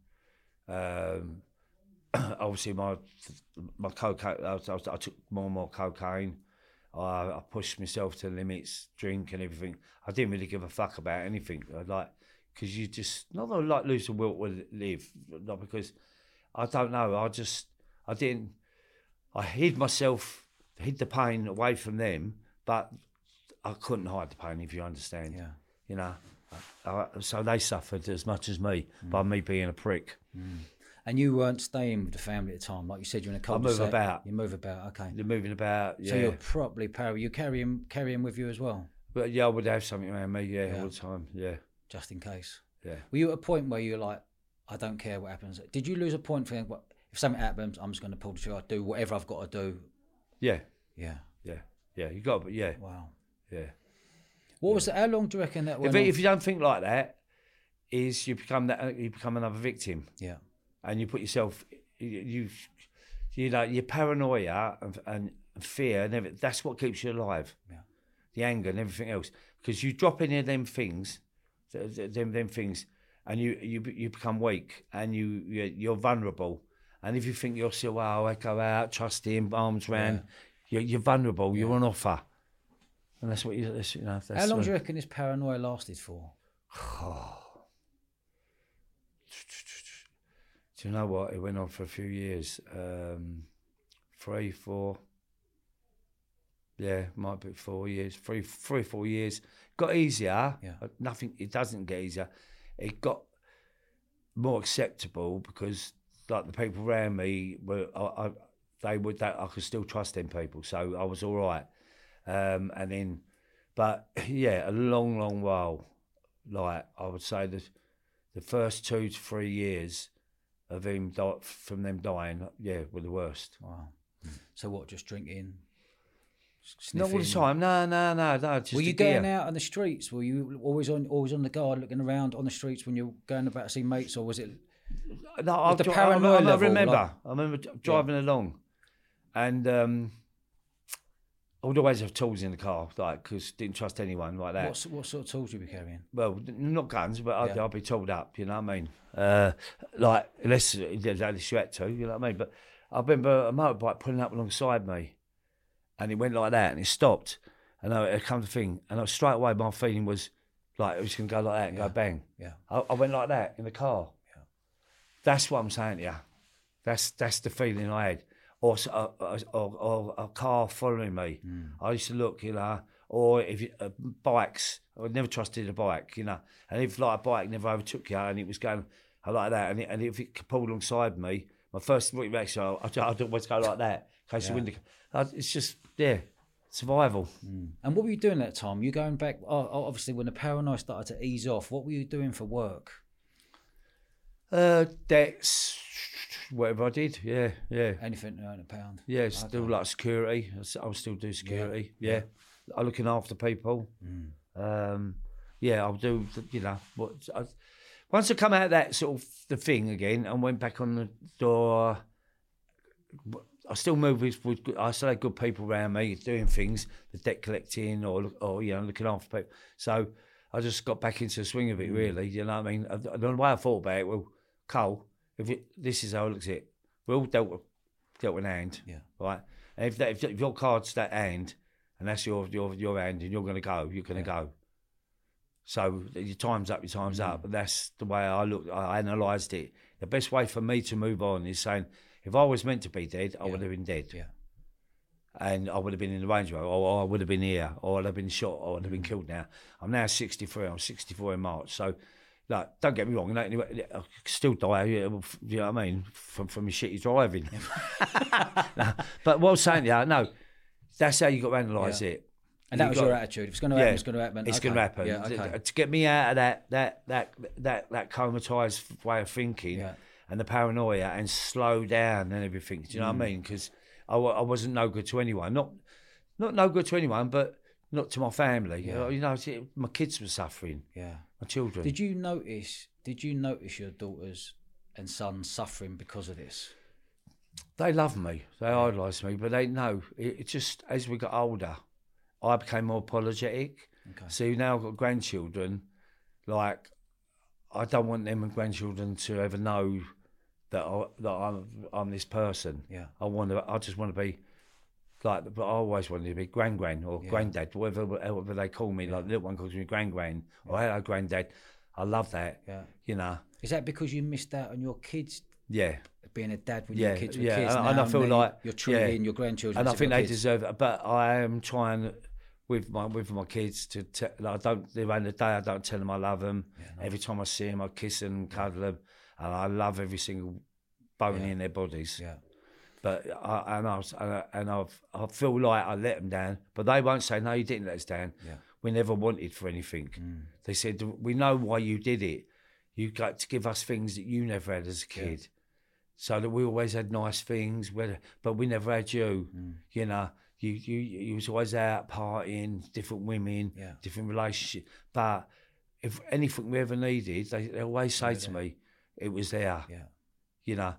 Um, obviously, my my cocaine. I, was- I, was- I took more and more cocaine. I, I pushed myself to limits, drink and everything. I didn't really give a fuck about anything. I like because you just not that I like lose the will to live, not because I don't know. I just I didn't. I hid myself, hid the pain away from them, but I couldn't hide the pain, if you understand. Yeah. You know, I, I, so they suffered as much as me by mm. me being a prick. Mm. And you weren't staying with the family at the time, like you said, you're in a I move about. You move about, okay. You're moving about, yeah. So you're properly paranoid. You carry him, carry him with you as well, but yeah, I would have something around me, yeah, Yeah. all the time, yeah, just in case. yeah. Were you at a point where you're like, I don't care what happens? Did you lose a point for what if something happens, I'm just going to pull the trigger, do whatever I've got to do? Yeah, Yeah. yeah, yeah. You got, but yeah, Wow. yeah. What was it? How long do you reckon that If, if you don't think like that, is you become that you become another victim. yeah. And you put yourself, you, you, know, your paranoia and, and fear, and everything, that's what keeps you alive. Yeah. The anger and everything else, because you drop any of them things, th- th- them them things, and you you you become weak and you you're, you're vulnerable. And if you think you're still, wow, I go out, trust him, arms round, you're, you're vulnerable. You're on offer, and that's what you. That's, you know, that's How long do you reckon this paranoia lasted for? Do you know what? It went on for a few years. Um, three, four. Yeah, might be four years. Three, three, four years. Got easier. Yeah. Nothing. It doesn't get easier. It got more acceptable because, like the people around me were, I, I, they would that I could still trust them people. So I was all right. Um, and then, but yeah, a long, long while. Like I would say, the the first two to three years of him di- from them dying, yeah, were the worst. Wow. So what? Just drinking? Not all the time. No, no, no, no. Just Were you going out on the streets? Were you always on always on the guard, looking around on the streets when you were going about to see mates, or was it? No, I, the dri- paranoia I, I, I level, remember. like- I remember driving along, and um, I would always have tools in the car, like because didn't trust anyone like that. What, what sort of tools you be carrying? well, not guns, but I'd, Yeah. I'd be told up. You know what I mean? Uh, like unless unless you had to, you know what I mean? But I remember a motorbike pulling up alongside me, and it went like that, and it stopped, and I, it come to thing, and I, straight away my feeling was like it was going to go like that and Yeah. go bang. Yeah. I, I went like that in the car. Yeah. That's what I'm saying to you. That's that's the feeling I had. Or, s- uh, uh, or, a car following me. Hmm. I used to look, you know, or if uh, bikes. I never trusted a bike, you know. And if like a bike never overtook you and it was going uh, like that, and, it, and if it pulled alongside me, my first reaction, I'd, I'd always go like that. In case the window. I- It's just yeah, survival. Hmm. And what were you doing that time? You going back? Oh, oh, obviously, when the paranoia started to ease off, what were you doing for work? Uh, debts, whatever I did. Yeah, yeah. Anything to earn a pound. Yeah, still like security. I'll still do security. Yeah, I'm looking after people. Um, yeah, I'll do. You know, what? I, once I come out of that sort of the thing again and went back on the door, I still move with. with I still had good people around me doing things, the debt collecting or or you know looking after people. So I just got back into the swing of it. Really, you know what I mean. And The way I thought about it, well, Cole, if it, this is how it looks at it, we're all dealt with, dealt with hand Yeah. right? And if, that, if, your card's that hand, and that's your your your hand, and you're going to go, you're going to go. So your time's up, your time's Mm. up. But that's the way I looked. I analysed it. The best way for me to move on is saying, if I was meant to be dead, I would have been dead, Yeah. and I would have been in the Range Rover, or I would have been here, or I'd have been shot, or I'd have been killed. Now I'm now 63. I'm 64 in March. So. Like, don't get me wrong. I still die. You know what I mean? From from your shitty driving. No, but what I'm saying, yeah, no, that's how you got to analyse Yeah. it. And that You was got- your attitude. If it's going to happen, it's going to happen. It's Okay. going to happen. Yeah, To- okay. To get me out of that that that that that comatized way of thinking Yeah. and the paranoia and slow down and everything. Do you know Mm. what I mean? Because I, I wasn't no good to anyone. Not not no good to anyone, but not to my family. Yeah. You know, see, my kids were suffering. Yeah. My children. Did you notice? Did you notice your daughters and sons suffering because of this? They love me. They idolise me, but they know it, it just as we got older, I became more apologetic. Okay. See, now I've got grandchildren. Like, I don't want them and grandchildren to ever know that I, that I'm I'm this person. Yeah. I want to. I just want to be like. But I always wanted to be grand grand or granddad, whatever whatever they call me. Like the little one calls me grand grand or hello granddad. I love that. Yeah. You know. Is that because you missed out on your kids Yeah. being a dad when Yeah, your kids were yeah, kids? and, and I feel like you're truly yeah. in your grandchildren. and I think they kids. deserve it. But I am trying with my with my kids to. Te- like, I don't. Around the day, I don't tell them I love them. Every time I see them, I kiss them, cuddle them, and I love every single bone in their bodies. Yeah. But I, and I was, and I've, I feel like I let them down, but they won't say no. You didn't let us down. Yeah. We never wanted for anything. Mm. They said we know why you did it. You got to give us things that you never had as a kid so that we always had nice things, whether, but we never had you. Mm. You know, you you you was always out partying, different women, Yeah. different relationships. But if anything we ever needed, they, they always say to me, it was there. Yeah. You know,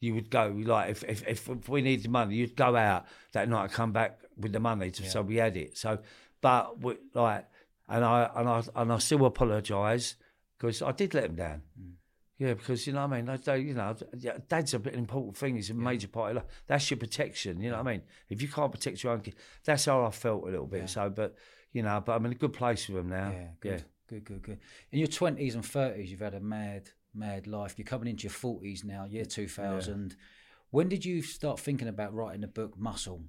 you would go like if if, if, we needed money, you'd go out that night, and come back with the money, to, so we had it. So, but we, like, and I and I and I still apologise because I did let them down. Mm. Yeah, because you know what I mean. They, they, you know, dad's a bit an important thing. He's a major part of life. That's your protection. You know what I mean. If you can't protect your own kid, that's how I felt a little bit. So, but you know, but I'm in a good place with them now. Yeah, good, yeah. good, good, good. In your twenties and thirties, you've had a mad, mad life. You're coming into your forties now, year two thousand. When did you start thinking about writing the book Muscle,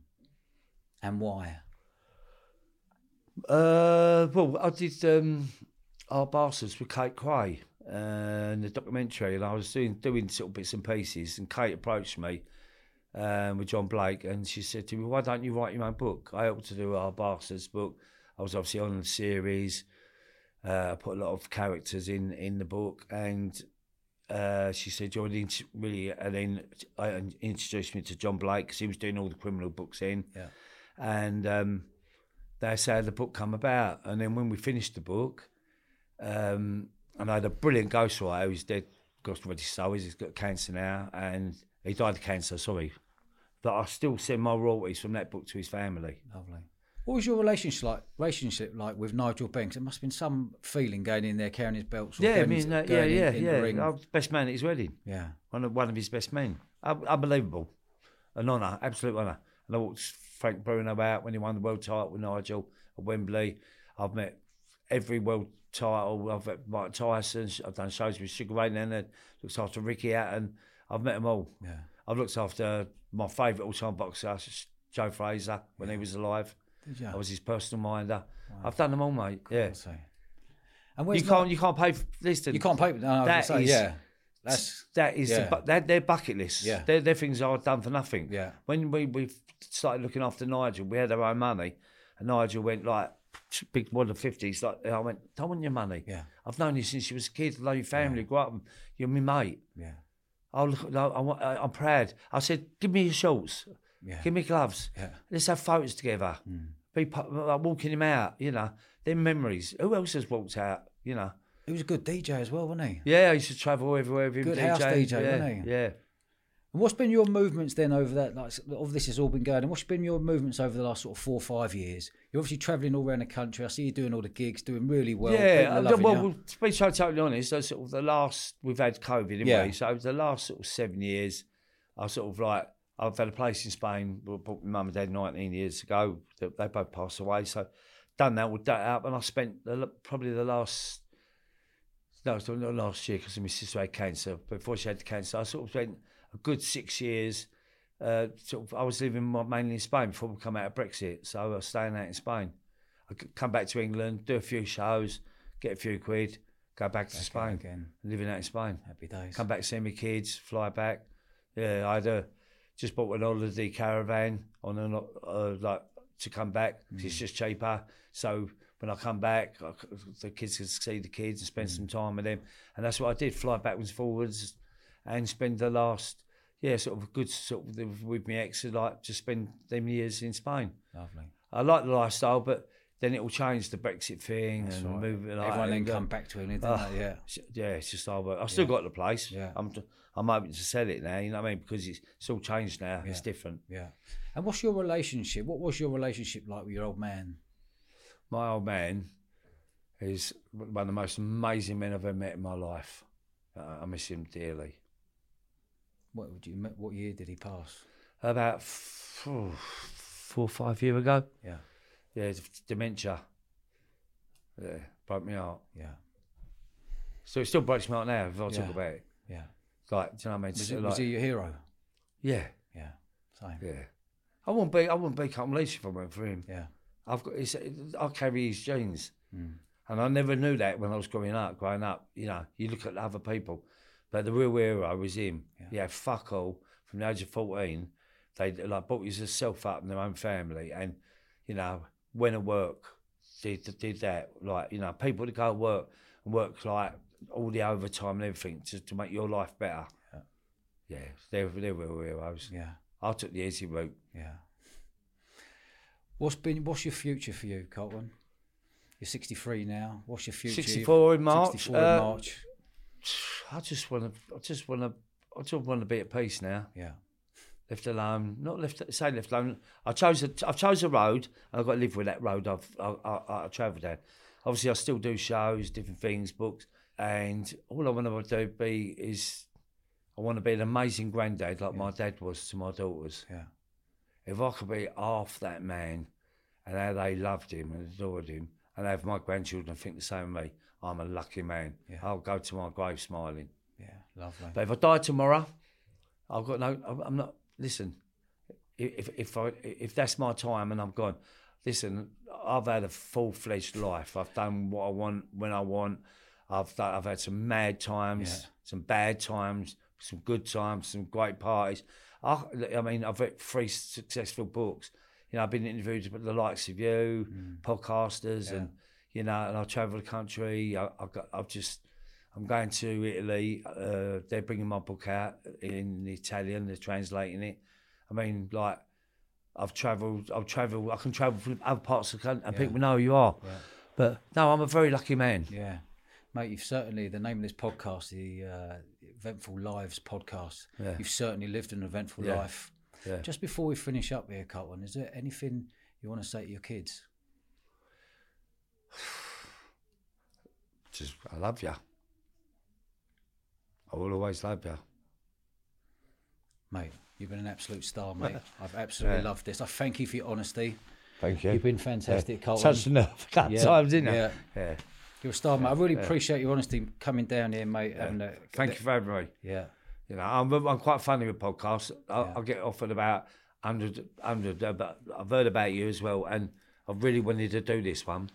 and why? Uh, well, I did um, our bastards with Kate Kray and the documentary, and I was doing doing little bits and pieces. And Kate approached me um, with John Blake, and she said to me, "Why don't you write your own book?" I helped to do our bastards book. I was obviously on the series. Uh, I put a lot of characters in in the book, and uh, she said, "You really," and then I introduced me to John Blake because he was doing all the criminal books in, Yeah. and um, that's how the book come about. And then when we finished the book, um, and I had a brilliant ghostwriter who's dead, Ghost Ready Soul, he's got cancer now, and he died of cancer. Sorry, but I still send my royalties from that book to his family. Lovely. What was your relationship like? Relationship like with Nigel Benn's? There must have been some feeling going in there, carrying his belts. or Yeah, I mean, uh, yeah, in- yeah, in yeah. I best man at his wedding. Yeah. one of one of his best men. Un- Unbelievable, an honour, absolute honour. And I walked Frank Bruno out when he won the world title with Nigel at Wembley. I've met every world title. I've met Mike Tyson. I've done shows with Sugar Ray Leonard. Looks after Ricky Hatton. I've met them all. Yeah. I've looked after my favourite all-time boxer, Joe Frazier, when he was alive. Did you? I was his personal minder. I've done them all, mate. Yeah. So. And You can't. You can't pay. For, listen. you can't pay. No, That say, is- yeah. That's that is yeah. the, they're, they're bucket lists. Yeah. They're, they're things I've done for nothing. Yeah. When we we started looking after Nigel, we had our own money, and Nigel went like, big more than fifty. He's like, I went, don't want your money. Yeah. I've known you since you was a kid. I love your family. Grew up. You're my mate. Yeah. I'll look, I, I, want- I- I'm proud. I said, give me your shorts. Yeah. Give me gloves. Yeah. Let's have photos together. Be pu- like walking him out. You know, them memories. Who else has walked out? You know. He was a good DJ as well, wasn't he? Yeah, I used to travel everywhere with him. Good DJ. house DJ, yeah, wasn't he? Yeah. And what's been your movements then over that? Like, all this has all been going. And what's been your movements over the last sort of four or five years? You're obviously travelling all around the country. I see you doing all the gigs, doing really well. yeah, uh, well, well, to be so totally honest, sort of the last we've had COVID anyway. Yeah. So the last sort of seven years, I sort of like I've had a place in Spain. We bought my mum and dad 19 years ago. They, they both passed away. So done that, with that up, and I spent the, probably the last no, it's not last year because my sister had cancer. Before she had the cancer, I sort of spent a good six years. Uh, sort of, I was living mainly in Spain before we come out of Brexit, so I was staying out in Spain. I could come back to England, do a few shows, get a few quid, go back to Back out Spain, again. living out in Spain. Happy days. Come back, see my kids, fly back. Yeah, I had a, just bought an holiday caravan on an, uh, like to come back. Mm. It's just cheaper. So when I come back, I the kids can see the kids and Mm. spend some time with them. And that's what I did: fly backwards, forwards, and spend the last, yeah, sort of a good sort of with my ex, like just spend them years in Spain. Lovely. I like the lifestyle, but then it will change the Brexit thing That's and right. move. Like, Everyone then and, uh, come back to it, Oh. Yeah. Yeah, it's just hard work. I've still got the place. Yeah. I'm I'm hoping to sell it now, you know what I mean? Because it's, it's all changed now. It's different. Yeah. And what's your relationship? What was your relationship like with your old man? My old man is one of the most amazing men I've ever met in my life. Uh, I miss him dearly. What would you? What year did he pass? About f- oh, four or five years ago, Yeah. yeah, dementia. Yeah, broke me heart. Yeah. So it still breaks me heart now if I Yeah. talk about it. Yeah. Like, do you know what I mean? Was, he, like, was he your hero? yeah, Yeah. Same. yeah. I wouldn't be, I wouldn't be Carlton Leach if I went for him. Yeah. I've got, it's, I carry his genes, Mm. and I never knew that when I was growing up. Growing up, you know, you look at other people, but the real hero was him. Yeah. Yeah, fuck all. From the age of fourteen, they like brought himself up in their own family, and you know, went to work, did did that. Like you know, people that go to work and work like all the overtime and everything to, to make your life better. Yeah. Yeah, they're they're real heroes. Yeah. I took the easy route. Yeah. What's been? What's your future for you, Carlton? You're 63 now. What's your future? 64 in March. 64 in Uh, March. I just want to. I just want to. I just want to be at peace now. Yeah. Left alone. Not left. Say left alone. I chose. A, I chose a road. and I've got to live with that road. I've. I, I, I travel down. Obviously, I still do shows, different things, books, and all I want to do be is. I want to be an amazing granddad like my dad was to my daughters. Yeah. If I could be half that man, and how they loved him and adored him, and have my grandchildren think the same as me, I'm a lucky man. Yeah. I'll go to my grave smiling. Yeah. Lovely. But if I die tomorrow, I've got no. I'm- I'm not. Listen, if if I if that's my time and I'm gone, listen. I've had a full fledged life. I've done what I want when I want. I've done, I've had some mad times, Yeah. some bad times, some good times, some great parties. I, I mean, I've read three successful books. You know, I've been interviewed with the likes of you, podcasters, and you know, and I travel the country. I, I've got, I've just, I'm going to Italy. Uh, they're bringing my book out in Italian. They're translating it. I mean, like, I've travelled. I've travelled. I can travel from other parts of the country, and Yeah. people know who you are. Yeah. But no, I'm a very lucky man. Yeah. Mate, you've certainly, the name of this podcast, the uh, Eventful Lives podcast, Yeah. you've certainly lived an eventful Yeah. life. Yeah. Just before we finish up here, Carlton, is there anything you want to say to your kids? Just, I love you. I will always love you. Mate, you've been an absolute star, mate. I've absolutely Yeah. loved this. I thank you for your honesty. Thank you. You've been fantastic, Carlton. Touched the nerve a couple Yeah, times, didn't yeah. I? Yeah. You're a star, mate. I really appreciate your honesty coming down here, mate. And, uh, Thank you for having me. Yeah. You know, I'm, I'm quite funny with podcasts. I, I get offered about 100, 100 uh, but I've heard about you as well, and I really wanted to do this one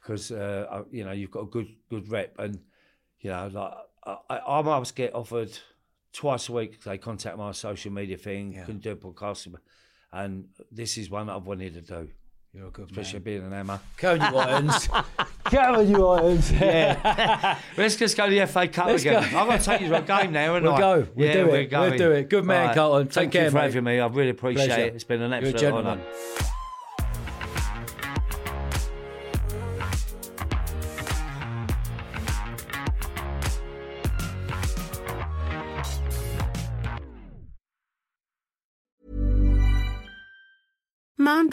because uh, I- you know you've got a good good rep, and you know like I, I, I must get offered twice a week. They contact my social media thing, Yeah. can do a podcast, and this is one that I've wanted to do. You're a good especially man. being an Hammer. Come on, you Irons. Come on, you Irons. Yeah. Let's just go to the FA Cup Let's again. go. I'm going to take you to a game now, haven't We'll I? go. We'll yeah, do it. We're going. We'll do it. Good man, Right. Carlton. Take Thank care, you for mate. having me. I really appreciate Pleasure. it. It's been an absolute honour.